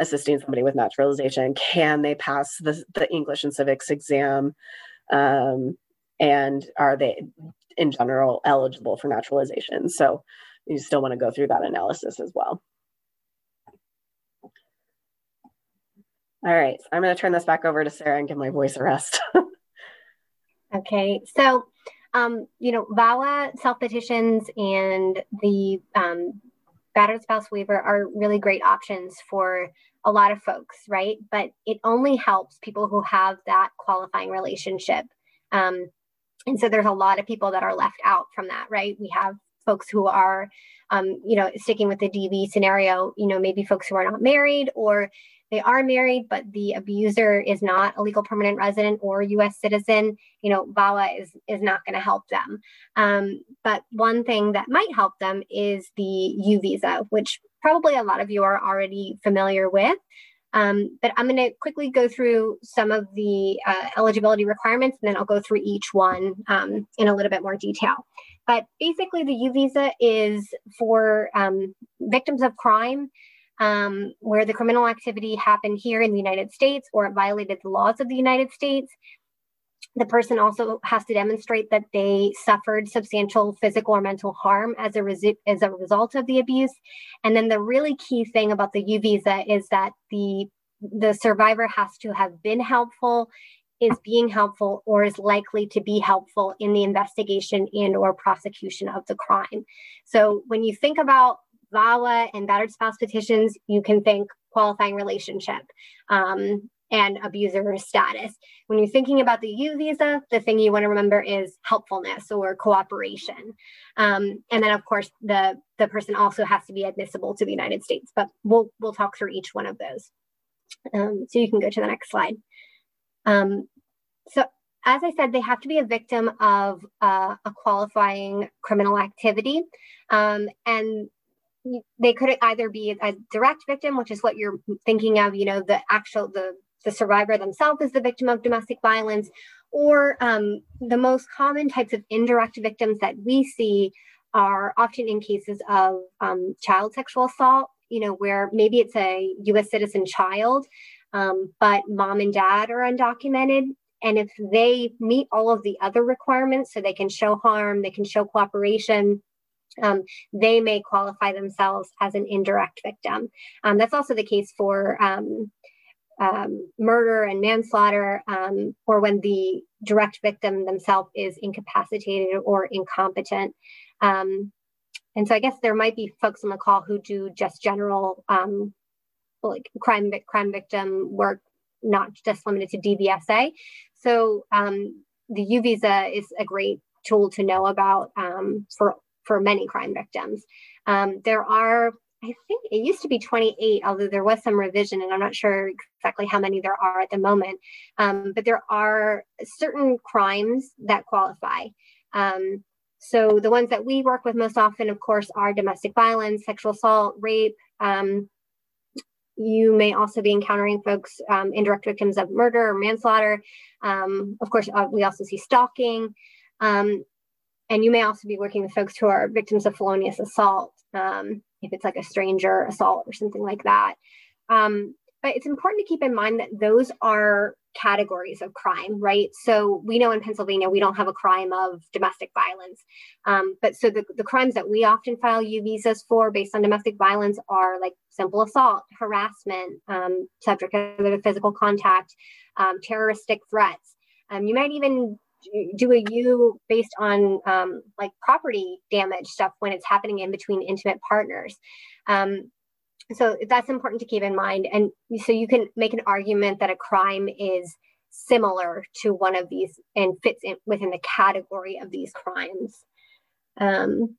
assisting somebody with naturalization? Can they pass the, the English and civics exam? Um, and are they, in general, eligible for naturalization? So you still want to go through that analysis as well. All right, so I'm going to turn this back over to Sarah and give my voice a rest. *laughs* okay, so um, you know, VAWA self petitions and the um, battered spouse waiver are really great options for a lot of folks, right? But it only helps people who have that qualifying relationship. Um, and so there's a lot of people that are left out from that, right? We have folks who are, um, you know, sticking with the DV scenario, you know, maybe folks who are not married or they are married, but the abuser is not a legal permanent resident or U.S. citizen, you know, VAWA is is not going to help them. Um, but one thing that might help them is the U visa, which probably a lot of you are already familiar with. Um, but I'm going to quickly go through some of the uh, eligibility requirements, and then I'll go through each one um, in a little bit more detail. But basically, the U visa is for um, victims of crime um, where the criminal activity happened here in the United States or it violated the laws of the United States. The person also has to demonstrate that they suffered substantial physical or mental harm as a, res- as a result of the abuse. And then the really key thing about the U visa is that the the survivor has to have been helpful is being helpful or is likely to be helpful in the investigation and or prosecution of the crime so when you think about VAWA and battered spouse petitions, you can think qualifying relationship um, and abuser status. When you're thinking about the U visa, the thing you want to remember is helpfulness or cooperation. Um, and then, of course, the, the person also has to be admissible to the United States, but we'll, we'll talk through each one of those. Um, so you can go to the next slide. Um, so as I said, they have to be a victim of uh, a qualifying criminal activity. Um, and they could either be a direct victim, which is what you're thinking of, you know, the actual the the survivor themselves is the victim of domestic violence, or um, the most common types of indirect victims that we see are often in cases of um, child sexual assault. You know, where maybe it's a U.S. citizen child, um, but mom and dad are undocumented. And if they meet all of the other requirements, so they can show harm, they can show cooperation, um, they may qualify themselves as an indirect victim. Um, that's also the case for um, um murder and manslaughter, um, or when the direct victim themselves is incapacitated or incompetent. Um, and so I guess there might be folks on the call who do just general like crime crime victim work, not just limited to DVSA. So the U visa is a great tool to know about um, for for many crime victims. Um, there are, I think it used to be 28, although there was some revision, and I'm not sure exactly how many there are at the moment. Um, but there are certain crimes that qualify. Um, so the ones that we work with most often, of course, are domestic violence, sexual assault, rape, um, you may also be encountering folks, um, indirect victims of murder or manslaughter. Um, of course, uh, we also see stalking. Um, and you may also be working with folks who are victims of felonious assault, um, if it's like a stranger assault or something like that. Um, but it's important to keep in mind that those are categories of crime, right? So we know in Pennsylvania we don't have a crime of domestic violence. Um, but so the, the crimes that we often file U visas for based on domestic violence are like simple assault, harassment, um, subject of physical contact, um, terroristic threats. Um, you might even do a U based on um, like property damage stuff when it's happening in between intimate partners. Um, so that's important to keep in mind. And so you can make an argument that a crime is similar to one of these and fits in within the category of these crimes. Um,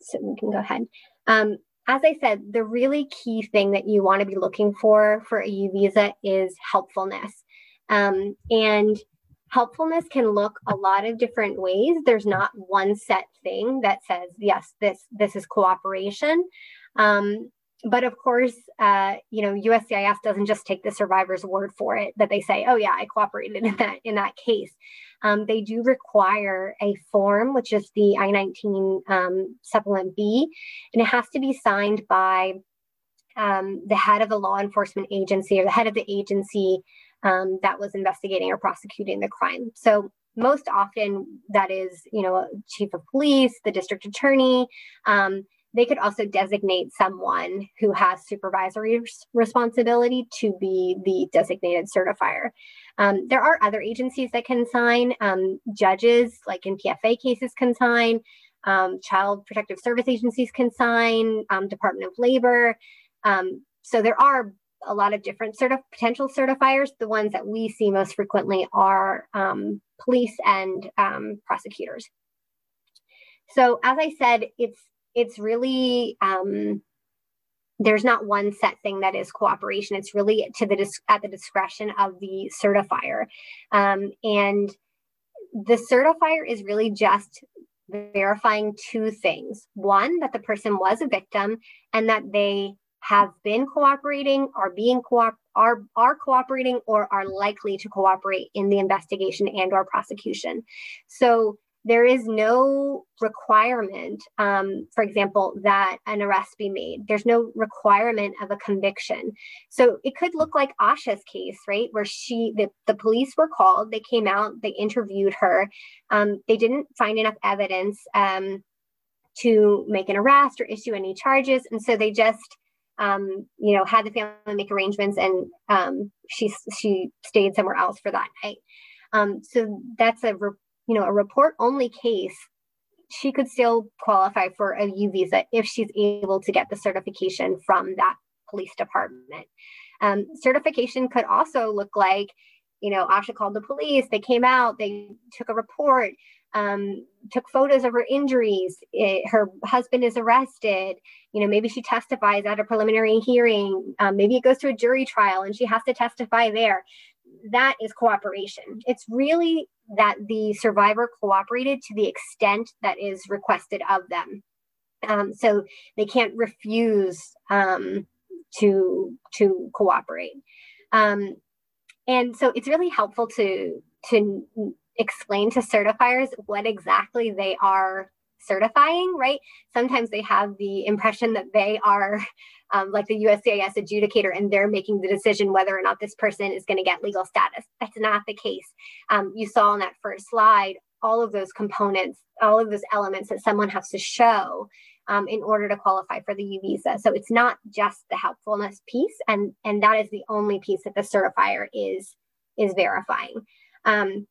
so we can go ahead. Um, as I said, the really key thing that you want to be looking for for a U visa is helpfulness. Um, and helpfulness can look a lot of different ways. There's not one set thing that says, yes, this, this is cooperation. Um, but of course, uh, you know, USCIS doesn't just take the survivor's word for it that they say, "Oh yeah, I cooperated in that in that case." Um, they do require a form, which is the I-19 um, Supplement B, and it has to be signed by um, the head of the law enforcement agency or the head of the agency um, that was investigating or prosecuting the crime. So most often, that is, you know, chief of police, the district attorney. Um, they could also designate someone who has supervisory responsibility to be the designated certifier. Um, there are other agencies that can sign. Um, judges, like in PFA cases, can sign. Um, child protective service agencies can sign. Um, Department of Labor. Um, so there are a lot of different certif- potential certifiers. The ones that we see most frequently are um, police and prosecutors. So as I said, it's it's really um, there's not one set thing that is cooperation. It's really to the dis- at the discretion of the certifier, um, and the certifier is really just verifying two things: one, that the person was a victim, and that they have been cooperating, are being co- are are cooperating, or are likely to cooperate in the investigation and or prosecution. So there is no requirement, um, for example, that an arrest be made. There's no requirement of a conviction. So it could look like Asha's case, right? Where she, the, the police were called, they came out, they interviewed her. Um, they didn't find enough evidence um, to make an arrest or issue any charges. And so they just, um, you know, had the family make arrangements and um, she, she stayed somewhere else for that night. Um, so that's a re- you know, a report only case, she could still qualify for a U visa if she's able to get the certification from that police department. Um, certification could also look like, you know, Asha called the police, they came out, they took a report, um, took photos of her injuries, it, her husband is arrested, you know, maybe she testifies at a preliminary hearing, um, maybe it goes to a jury trial and she has to testify there. That is cooperation. It's really that the survivor cooperated to the extent that is requested of them. Um, so they can't refuse um, to to cooperate. Um, and so it's really helpful to to explain to certifiers what exactly they are certifying, right? Sometimes they have the impression that they are *laughs* um, like the USCIS adjudicator and they're making the decision whether or not this person is going to get legal status. That's not the case. Um, you saw on that first slide all of those components, all of those elements that someone has to show um, in order to qualify for the U visa. So it's not just the helpfulness piece, and and that is the only piece that the certifier is is verifying. Um,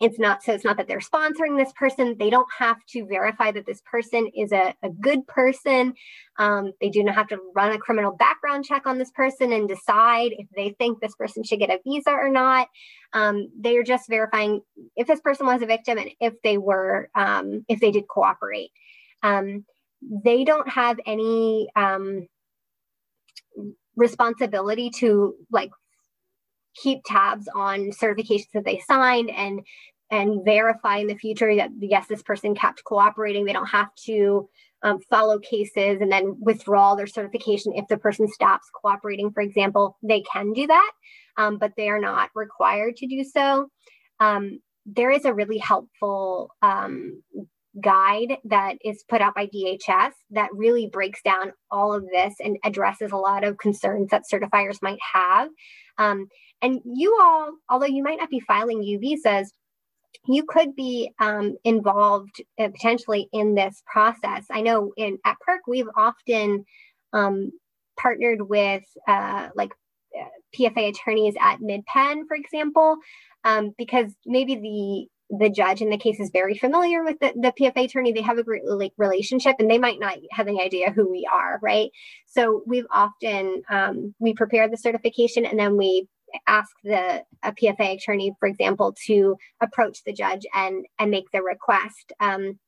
it's not so it's not that they're sponsoring this person. They don't have to verify that this person is a, a good person. Um, they do not have to run a criminal background check on this person and decide if they think this person should get a visa or not. Um, they are just verifying if this person was a victim and if they were um, if they did cooperate. Um, they don't have any um, responsibility to like keep tabs on certifications that they signed and and verify in the future that yes, this person kept cooperating. They don't have to um, follow cases and then withdraw their certification if the person stops cooperating, for example. They can do that, um, but they are not required to do so. Um, there is a really helpful um, guide that is put out by DHS that really breaks down all of this and addresses a lot of concerns that certifiers might have. Um, and you all, although you might not be filing U visas, you could be um, involved uh, potentially in this process. I know in at PIRC we've often um, partnered with uh, like uh, PFA attorneys at MidPenn, for example, um, because maybe the judge in the case is very familiar with the, the PFA attorney. They have a great like relationship, and they might not have any idea who we are, right? So we've often um, we prepare the certification, and then we ask the a PFA attorney, for example, to approach the judge and and make the request. Um,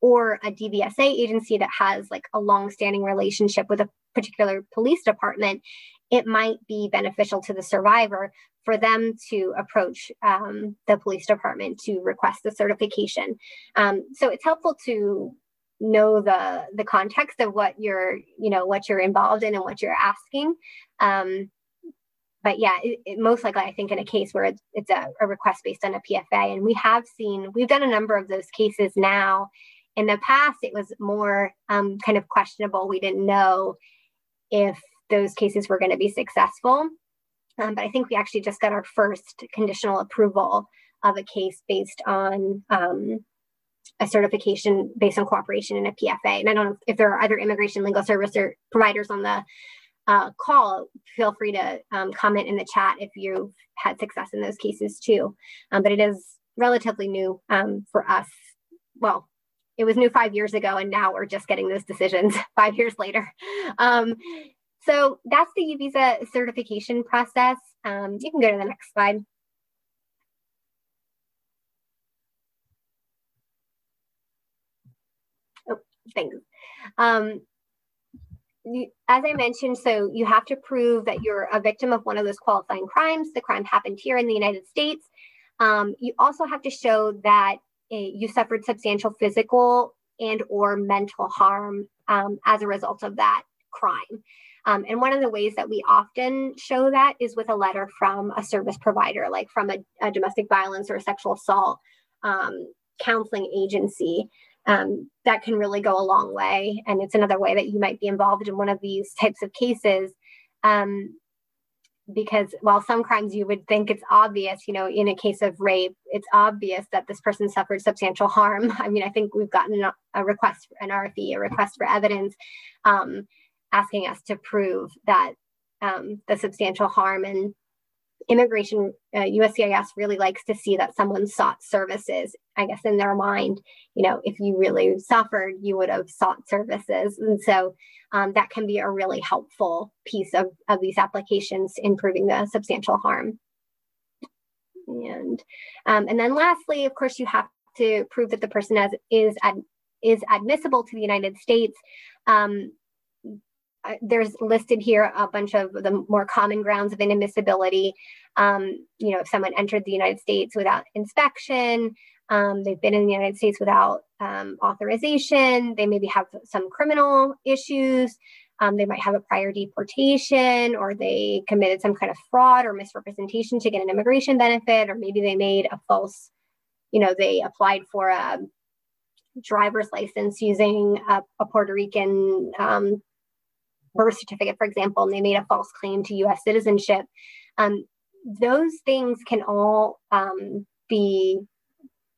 or a DVSA agency that has like a long-standing relationship with a particular police department, it might be beneficial to the survivor for them to approach um, the police department to request the certification. Um, so it's helpful to know the the context of what you're you know what you're involved in and what you're asking um, but yeah, it, it, most likely, I think in a case where it's, it's a, a, request based on a PFA, and we have seen, we've done a number of those cases now. In the past, it was more um, kind of questionable. We didn't know if those cases were going to be successful. Um, but I think we actually just got our first conditional approval of a case based on um, a certification based on cooperation in a PFA. And I don't know if there are other immigration legal service or providers on the uh, call, feel free to um, comment in the chat if you've had success in those cases too. Um, but it is relatively new um, for us. Well, it was new five years ago, and now we're just getting those decisions *laughs* five years later. So that's the U visa certification process. Um, you can go to the next slide. Oh, thanks. Um, as I mentioned, so you have to prove that you're a victim of one of those qualifying crimes. The crime happened here in the United States. Um, you also have to show that you suffered substantial physical and or mental harm um, as a result of that crime. Um, and one of the ways that we often show that is with a letter from a service provider, like from a, a domestic violence or sexual assault um, counseling agency um, that can really go a long way. And it's another way that you might be involved in one of these types of cases. Um, because while some crimes you would think it's obvious, you know, in a case of rape, it's obvious that this person suffered substantial harm. *laughs* I mean, I think we've gotten a request, an RFE, a request for evidence, um, asking us to prove that um, the substantial harm and immigration, uh, USCIS really likes to see that someone sought services. I guess in their mind, you know, if you really suffered, you would have sought services. And so um, that can be a really helpful piece of, of these applications in proving the substantial harm. And, um, and then lastly, of course, you have to prove that the person has, is, ad, is admissible to the United States. Um, uh, there's listed here a bunch of the more common grounds of inadmissibility. Um, you know, if someone entered the United States without inspection, um, they've been in the United States without um, authorization, they maybe have some criminal issues, um, they might have a prior deportation, or they committed some kind of fraud or misrepresentation to get an immigration benefit, or maybe they made a false, you know, they applied for a driver's license using a, a Puerto Rican um, birth certificate, for example, and they made a false claim to US citizenship, um, those things can all um, be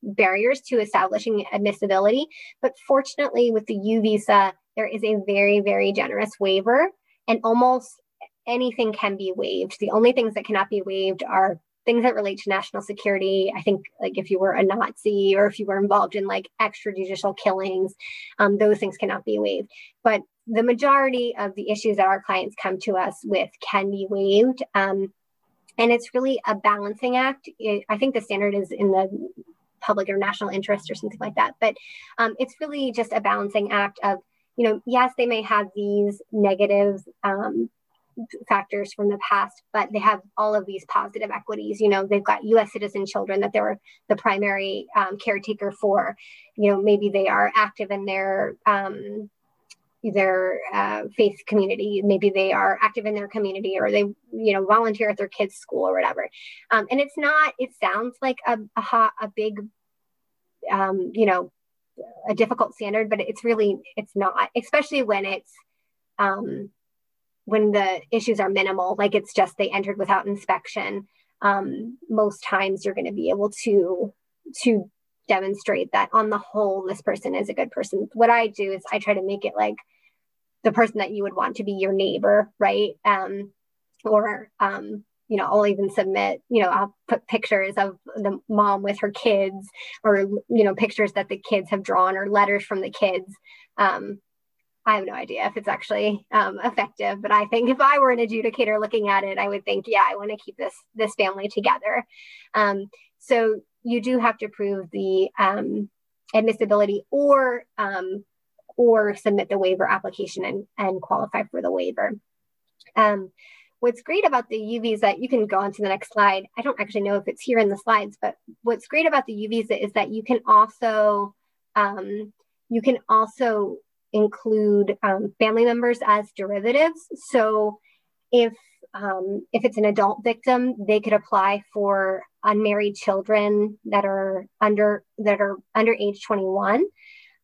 barriers to establishing admissibility. But fortunately, with the U visa, there is a very, very generous waiver, and almost anything can be waived. The only things that cannot be waived are things that relate to national security. I think, like if you were a Nazi or if you were involved in like extrajudicial killings, um, those things cannot be waived. But the majority of the issues that our clients come to us with can be waived. Um, and it's really a balancing act. It, I think the standard is in the public or national interest or something like that. But um, it's really just a balancing act of, you know, yes, they may have these negative um, factors from the past, but they have all of these positive equities. You know, they've got U.S. citizen children that they're the primary um, caretaker for. You know, maybe they are active in their um, their uh, faith community. Maybe they are active in their community, or they you know volunteer at their kids' school or whatever. Um, and it's not. It sounds like a a, hot, a big, um, you know, a difficult standard, but it's really it's not. Especially when it's um, when the issues are minimal, like it's just they entered without inspection, um, most times you're going to be able to to demonstrate that on the whole this person is a good person. What I do is I try to make it like the person that you would want to be your neighbor, right? Um, or um, you know, I'll even submit, you know, I'll put pictures of the mom with her kids, or you know, pictures that the kids have drawn, or letters from the kids. Um, I have no idea if it's actually um, effective, but I think if I were an adjudicator looking at it, I would think, yeah, I want to keep this this family together. Um, so you do have to prove the um, admissibility or um, or submit the waiver application and, and qualify for the waiver. Um, what's great about the U visa, you can go on to the next slide. I don't actually know if it's here in the slides, but what's great about the U visa is that you can also um, you can also include um, family members as derivatives. So if um, if it's an adult victim, they could apply for unmarried children that are under that are under age 21.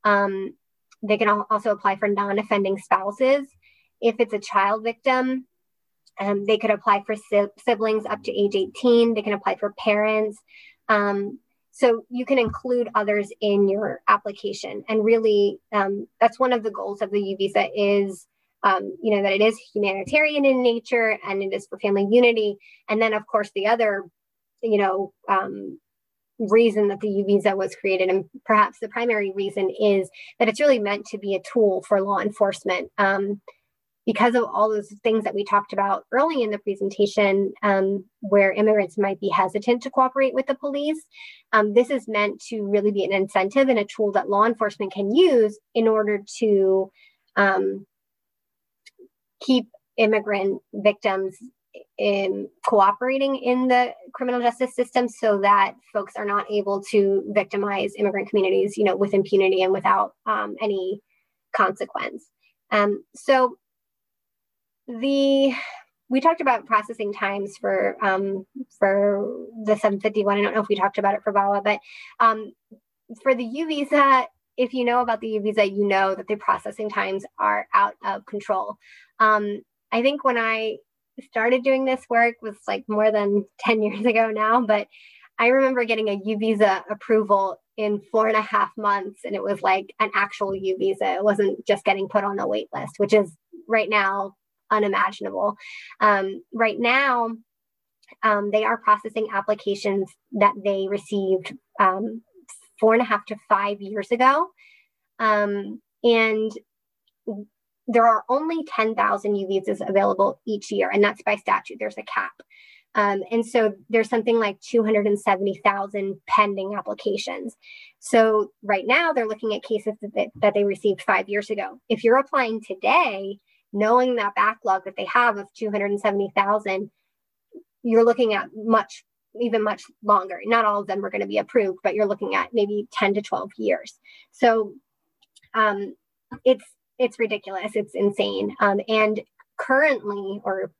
Um, they can also apply for non-offending spouses. If it's a child victim, um, they could apply for si- siblings up to age 18. They can apply for parents. Um, so you can include others in your application. And really, um, that's one of the goals of the U visa is, um, you know, that it is humanitarian in nature and it is for family unity. And then, of course, the other, you know, um, reason that the U visa was created, and perhaps the primary reason is that it's really meant to be a tool for law enforcement. Um, because of all those things that we talked about early in the presentation, um, where immigrants might be hesitant to cooperate with the police, um, this is meant to really be an incentive and a tool that law enforcement can use in order to um, keep immigrant victims in cooperating in the criminal justice system so that folks are not able to victimize immigrant communities you know with impunity and without um, any consequence. Um, so the we talked about processing times for um, for the 751. I don't know if we talked about it for VAWA, but um, for the U visa, if you know about the U visa, you know that the processing times are out of control. Um, I think when I started doing this work was like more than 10 years ago now, but I remember getting a U visa approval in four and a half months, and it was like an actual U visa. It wasn't just getting put on a wait list, which is right now unimaginable. Um, right now, um, they are processing applications that they received um, four and a half to five years ago. Um, and there are only 10,000 U visas available each year, and that's by statute. There's a cap. Um, and so there's something like 270,000 pending applications. So right now they're looking at cases that they, that they received five years ago. If you're applying today, knowing that backlog that they have of 270,000, you're looking at much, even much longer. Not all of them are going to be approved, but you're looking at maybe 10 to 12 years. So um, it's it's ridiculous. It's insane. Um, and currently, or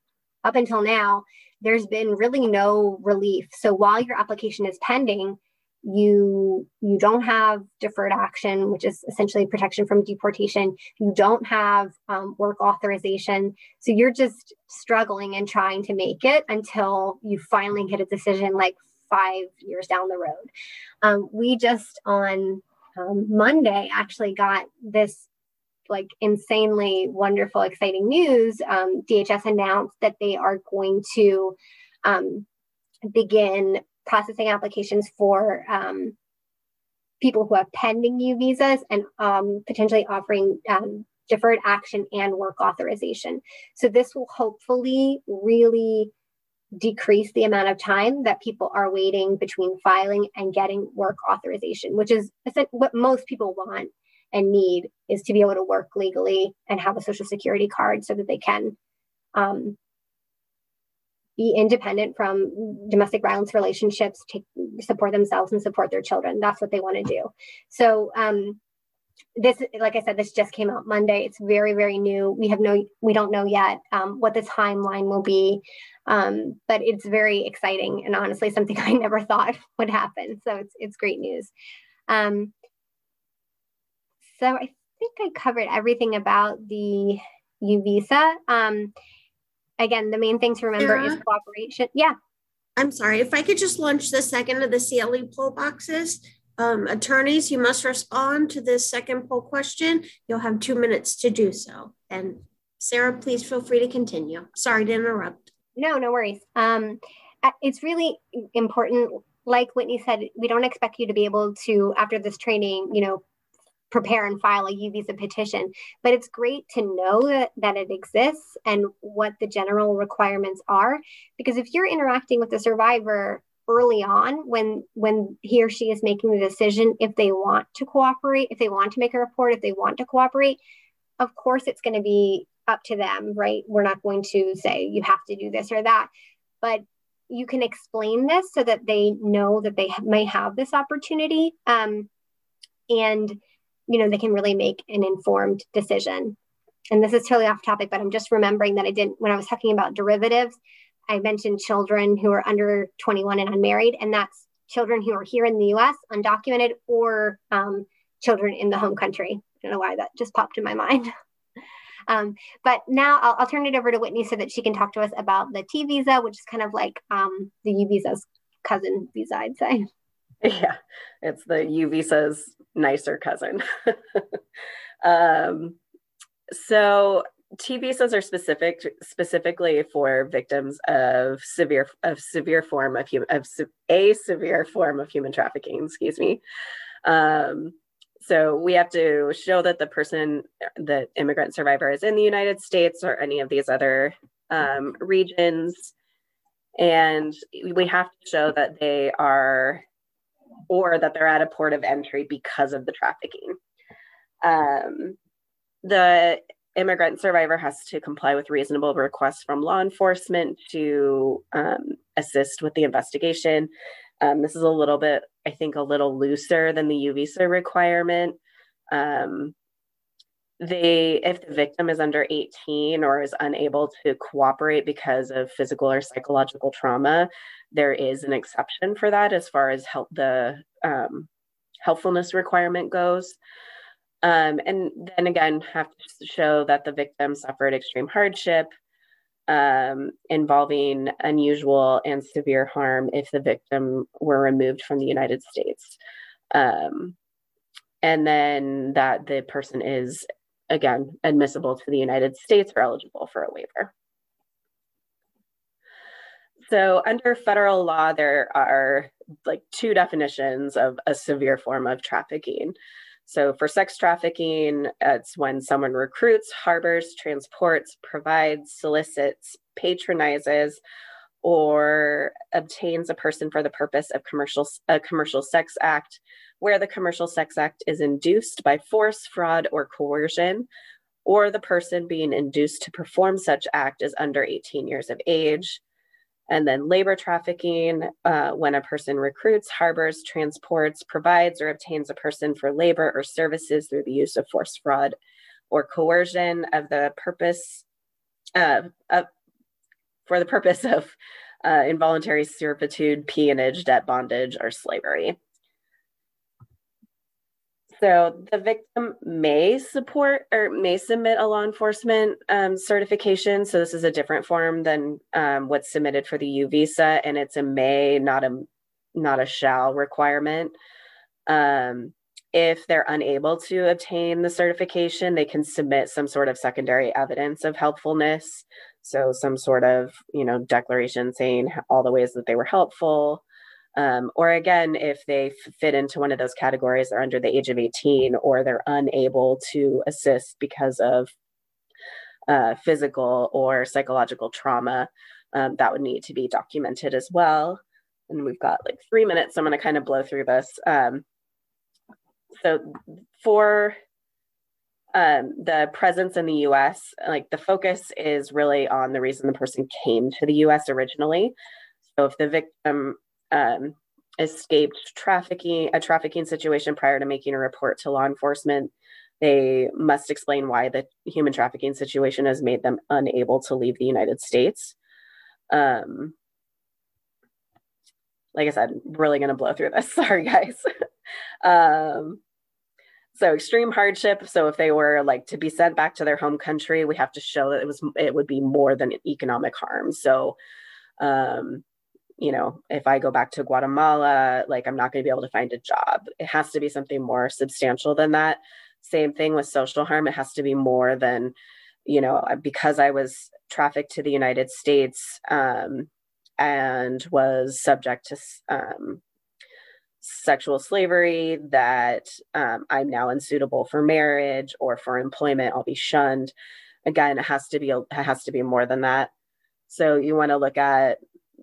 up until now, there's been really no relief. So while your application is pending, you you don't have deferred action which is essentially protection from deportation. You don't have um, work authorization. So you're just struggling and trying to make it until you finally get a decision like five years down the road. Um, we just on um, monday actually got this like insanely wonderful exciting news. Um, dhs announced that they are going to um, begin processing applications for um, people who have pending U visas and um, potentially offering um, deferred action and work authorization. So this will hopefully really decrease the amount of time that people are waiting between filing and getting work authorization, which is what most people want and need is to be able to work legally and have a social security card so that they can um, be independent from domestic violence relationships, take, support themselves and support their children. That's what they want to do. So um, this, like I said, this just came out Monday. It's very, very new. We have no, we don't know yet um, what the timeline will be, um, but it's very exciting and honestly something *laughs* I never thought would happen. So it's it's great news. Um, so I think I covered everything about the U visa. Um, again, the main thing to remember Sarah? is cooperation. Yeah. I'm sorry, if I could just launch the second of the CLE poll boxes. Um, attorneys, you must respond to this second poll question. You'll have two minutes to do so. And Sarah, please feel free to continue. Sorry to interrupt. No, no worries. Um, it's really important. Like Whitney said, we don't expect you to be able to, after this training, you know, prepare and file a U visa petition. But it's great to know that, that it exists and what the general requirements are. Because if you're interacting with the survivor early on when when he or she is making the decision if they want to cooperate, if they want to make a report, if they want to cooperate, of course it's going to be up to them, right? We're not going to say you have to do this or that. But you can explain this so that they know that they may have this opportunity um, and you know they can really make an informed decision. And this is totally off topic but i'm just remembering that i didn't when i was talking about derivatives i mentioned children who are under 21 and unmarried and that's children who are here in the us undocumented or um, children in the home country. I don't know why that just popped in my mind. *laughs* Um, but now I'll, I'll, turn it over to whitney so that she can talk to us about the t visa which is kind of like um, the u visa's cousin visa i'd say. *laughs* Yeah, it's the U visa's nicer cousin. *laughs* um, so T visas are specific specifically for victims of severe of severe form of human of a severe form of human trafficking. Excuse me. Um, so we have to show that the person, the immigrant survivor, is in the United States or any of these other um, regions, and we have to show that they are or that they're at a port of entry because of the trafficking. Um, the immigrant survivor has to comply with reasonable requests from law enforcement to um, assist with the investigation. Um, this is a little bit, I think, a little looser than the U visa requirement. Um, they, if the victim is under 18 or is unable to cooperate because of physical or psychological trauma, there is an exception for that as far as help the um, helpfulness requirement goes. Um, and then again, have to show that the victim suffered extreme hardship um, involving unusual and severe harm if the victim were removed from the United States. Um, and then that the person is, again, admissible to the United States are eligible for a waiver. So, under federal law, there are like two definitions of a severe form of trafficking. So, for sex trafficking, it's when someone recruits, harbors, transports, provides, solicits, patronizes, or obtains a person for the purpose of commercial a commercial sex act, where the commercial sex act is induced by force, fraud, or coercion, or the person being induced to perform such act is under 18 years of age and then labor trafficking, uh, when a person recruits, harbors, transports, provides, or obtains a person for labor or services through the use of force, fraud, or coercion of the purpose uh, for the purpose of uh, involuntary servitude, peonage, debt bondage, or slavery. So the victim may support or may submit a law enforcement um, certification. So this is a different form than um, what's submitted for the U visa, and it's a may, not a not a shall requirement. Um, if they're unable to obtain the certification, they can submit some sort of secondary evidence of helpfulness. So some sort of you know declaration saying all the ways that they were helpful, um, or again, if they fit into one of those categories, they're under the age of 18 or they're unable to assist because of uh, physical or psychological trauma, um, that would need to be documented as well. And we've got like three minutes, so I'm going to kind of blow through this. Um, so for um, the presence in the US, like the focus is really on the reason the person came to the US originally. So if the victim um, escaped trafficking, a trafficking situation prior to making a report to law enforcement, they must explain why the human trafficking situation has made them unable to leave the United States. Um, like I said, really going to blow through this. *laughs* Sorry, guys. *laughs* um, so extreme hardship. So if they were like to be sent back to their home country, we have to show that it was it would be more than economic harm. So, um, you know, if I go back to Guatemala, like I'm not going to be able to find a job. It has to be something more substantial than that. Same thing with social harm. It has to be more than, you know, because I was trafficked to the United States um, and was subject to um, sexual slavery, that um, I'm now unsuitable for marriage or for employment. I'll be shunned. Again, it has to be it has to be more than that. So you want to look at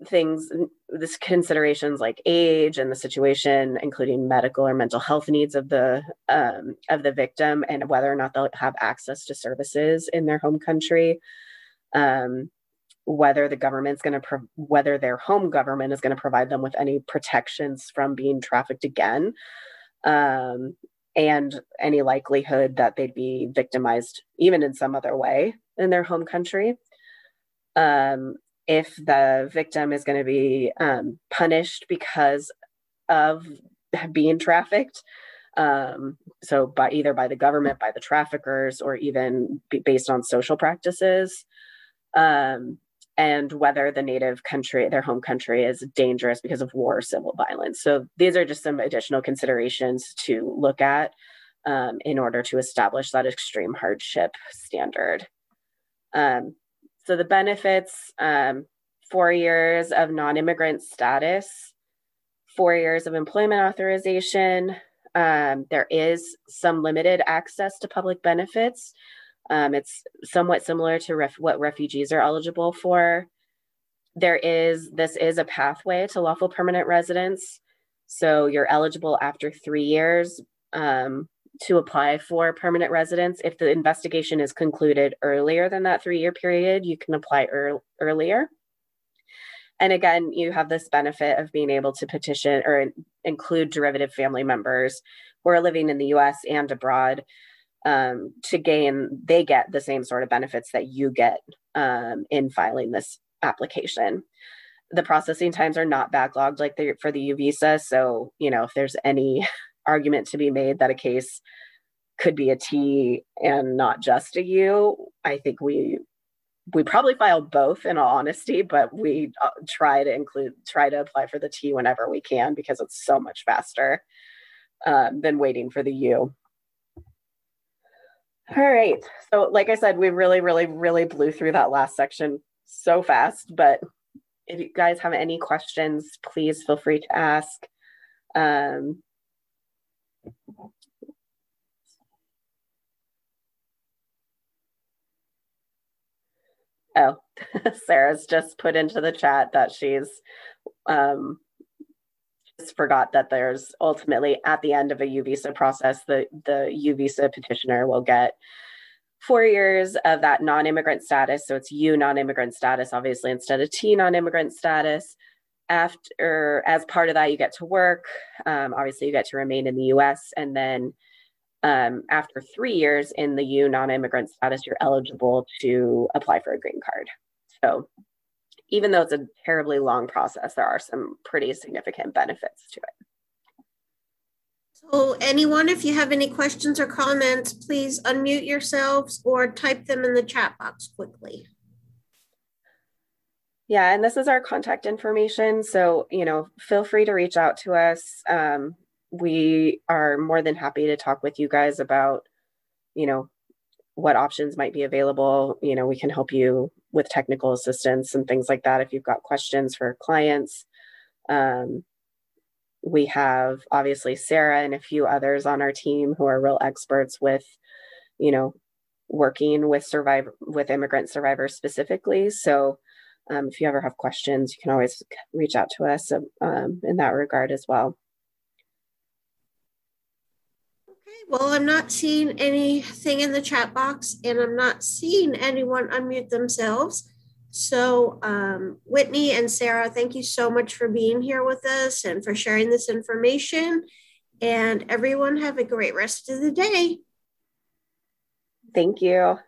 things this considerations like age and the situation including medical or mental health needs of the um, of the victim and whether or not they'll have access to services in their home country. Um, whether the government's going to pro- whether their home government is going to provide them with any protections from being trafficked again. Um, and any likelihood that they'd be victimized even in some other way in their home country. Um, if the victim is going to be um, punished because of being trafficked um, so by either by the government by the traffickers or even based on social practices um, and whether the native country their home country is dangerous because of war or civil violence. So these are just some additional considerations to look at um, in order to establish that extreme hardship standard. Um, so the benefits um, four years of non immigrant status, four years of employment authorization. Um, there is some limited access to public benefits. Um, it's somewhat similar to ref- what refugees are eligible for. There is, this is a pathway to lawful permanent residence. So you're eligible after three years um, to apply for permanent residence. If the investigation is concluded earlier than that three year period, you can apply er- earlier. And again, you have this benefit of being able to petition or include derivative family members who are living in the US and abroad um, to gain, they get the same sort of benefits that you get um, in filing this application. The processing times are not backlogged like they're for the U visa. So, you know, if there's any argument to be made that a case could be a T and not just a U, I think we we probably file both in all honesty, but we uh, try to include try to apply for the T whenever we can because it's so much faster um, than waiting for the U. All right. So, like I said, we really, really, really blew through that last section so fast. But if you guys have any questions, please feel free to ask. Um, oh, *laughs* Sarah's just put into the chat that she's um, just forgot that there's ultimately at the end of a U visa process, the, the U visa petitioner will get four years of that non-immigrant status. So it's U non-immigrant status, obviously, instead of T non-immigrant status. After, as part of that, you get to work. Um, obviously, you get to remain in the U.S. And then um, after three years in the U non-immigrant status, you're eligible to apply for a green card. So even though it's a terribly long process, there are some pretty significant benefits to it. So anyone, if you have any questions or comments, please unmute yourselves or type them in the chat box quickly. Yeah, and this is our contact information. So, you know, feel free to reach out to us. Um, we are more than happy to talk with you guys about, you know, what options might be available. You know, we can help you with technical assistance and things like that if you've got questions for clients. Um, we have obviously Sarah and a few others on our team who are real experts with, you know, working with survivor with immigrant survivors specifically. So um, if you ever have questions, you can always reach out to us um, in that regard as well. Okay, well, I'm not seeing anything in the chat box and I'm not seeing anyone unmute themselves. So, um, Whitney and Sarah, thank you so much for being here with us and for sharing this information. And everyone have a great rest of the day. Thank you.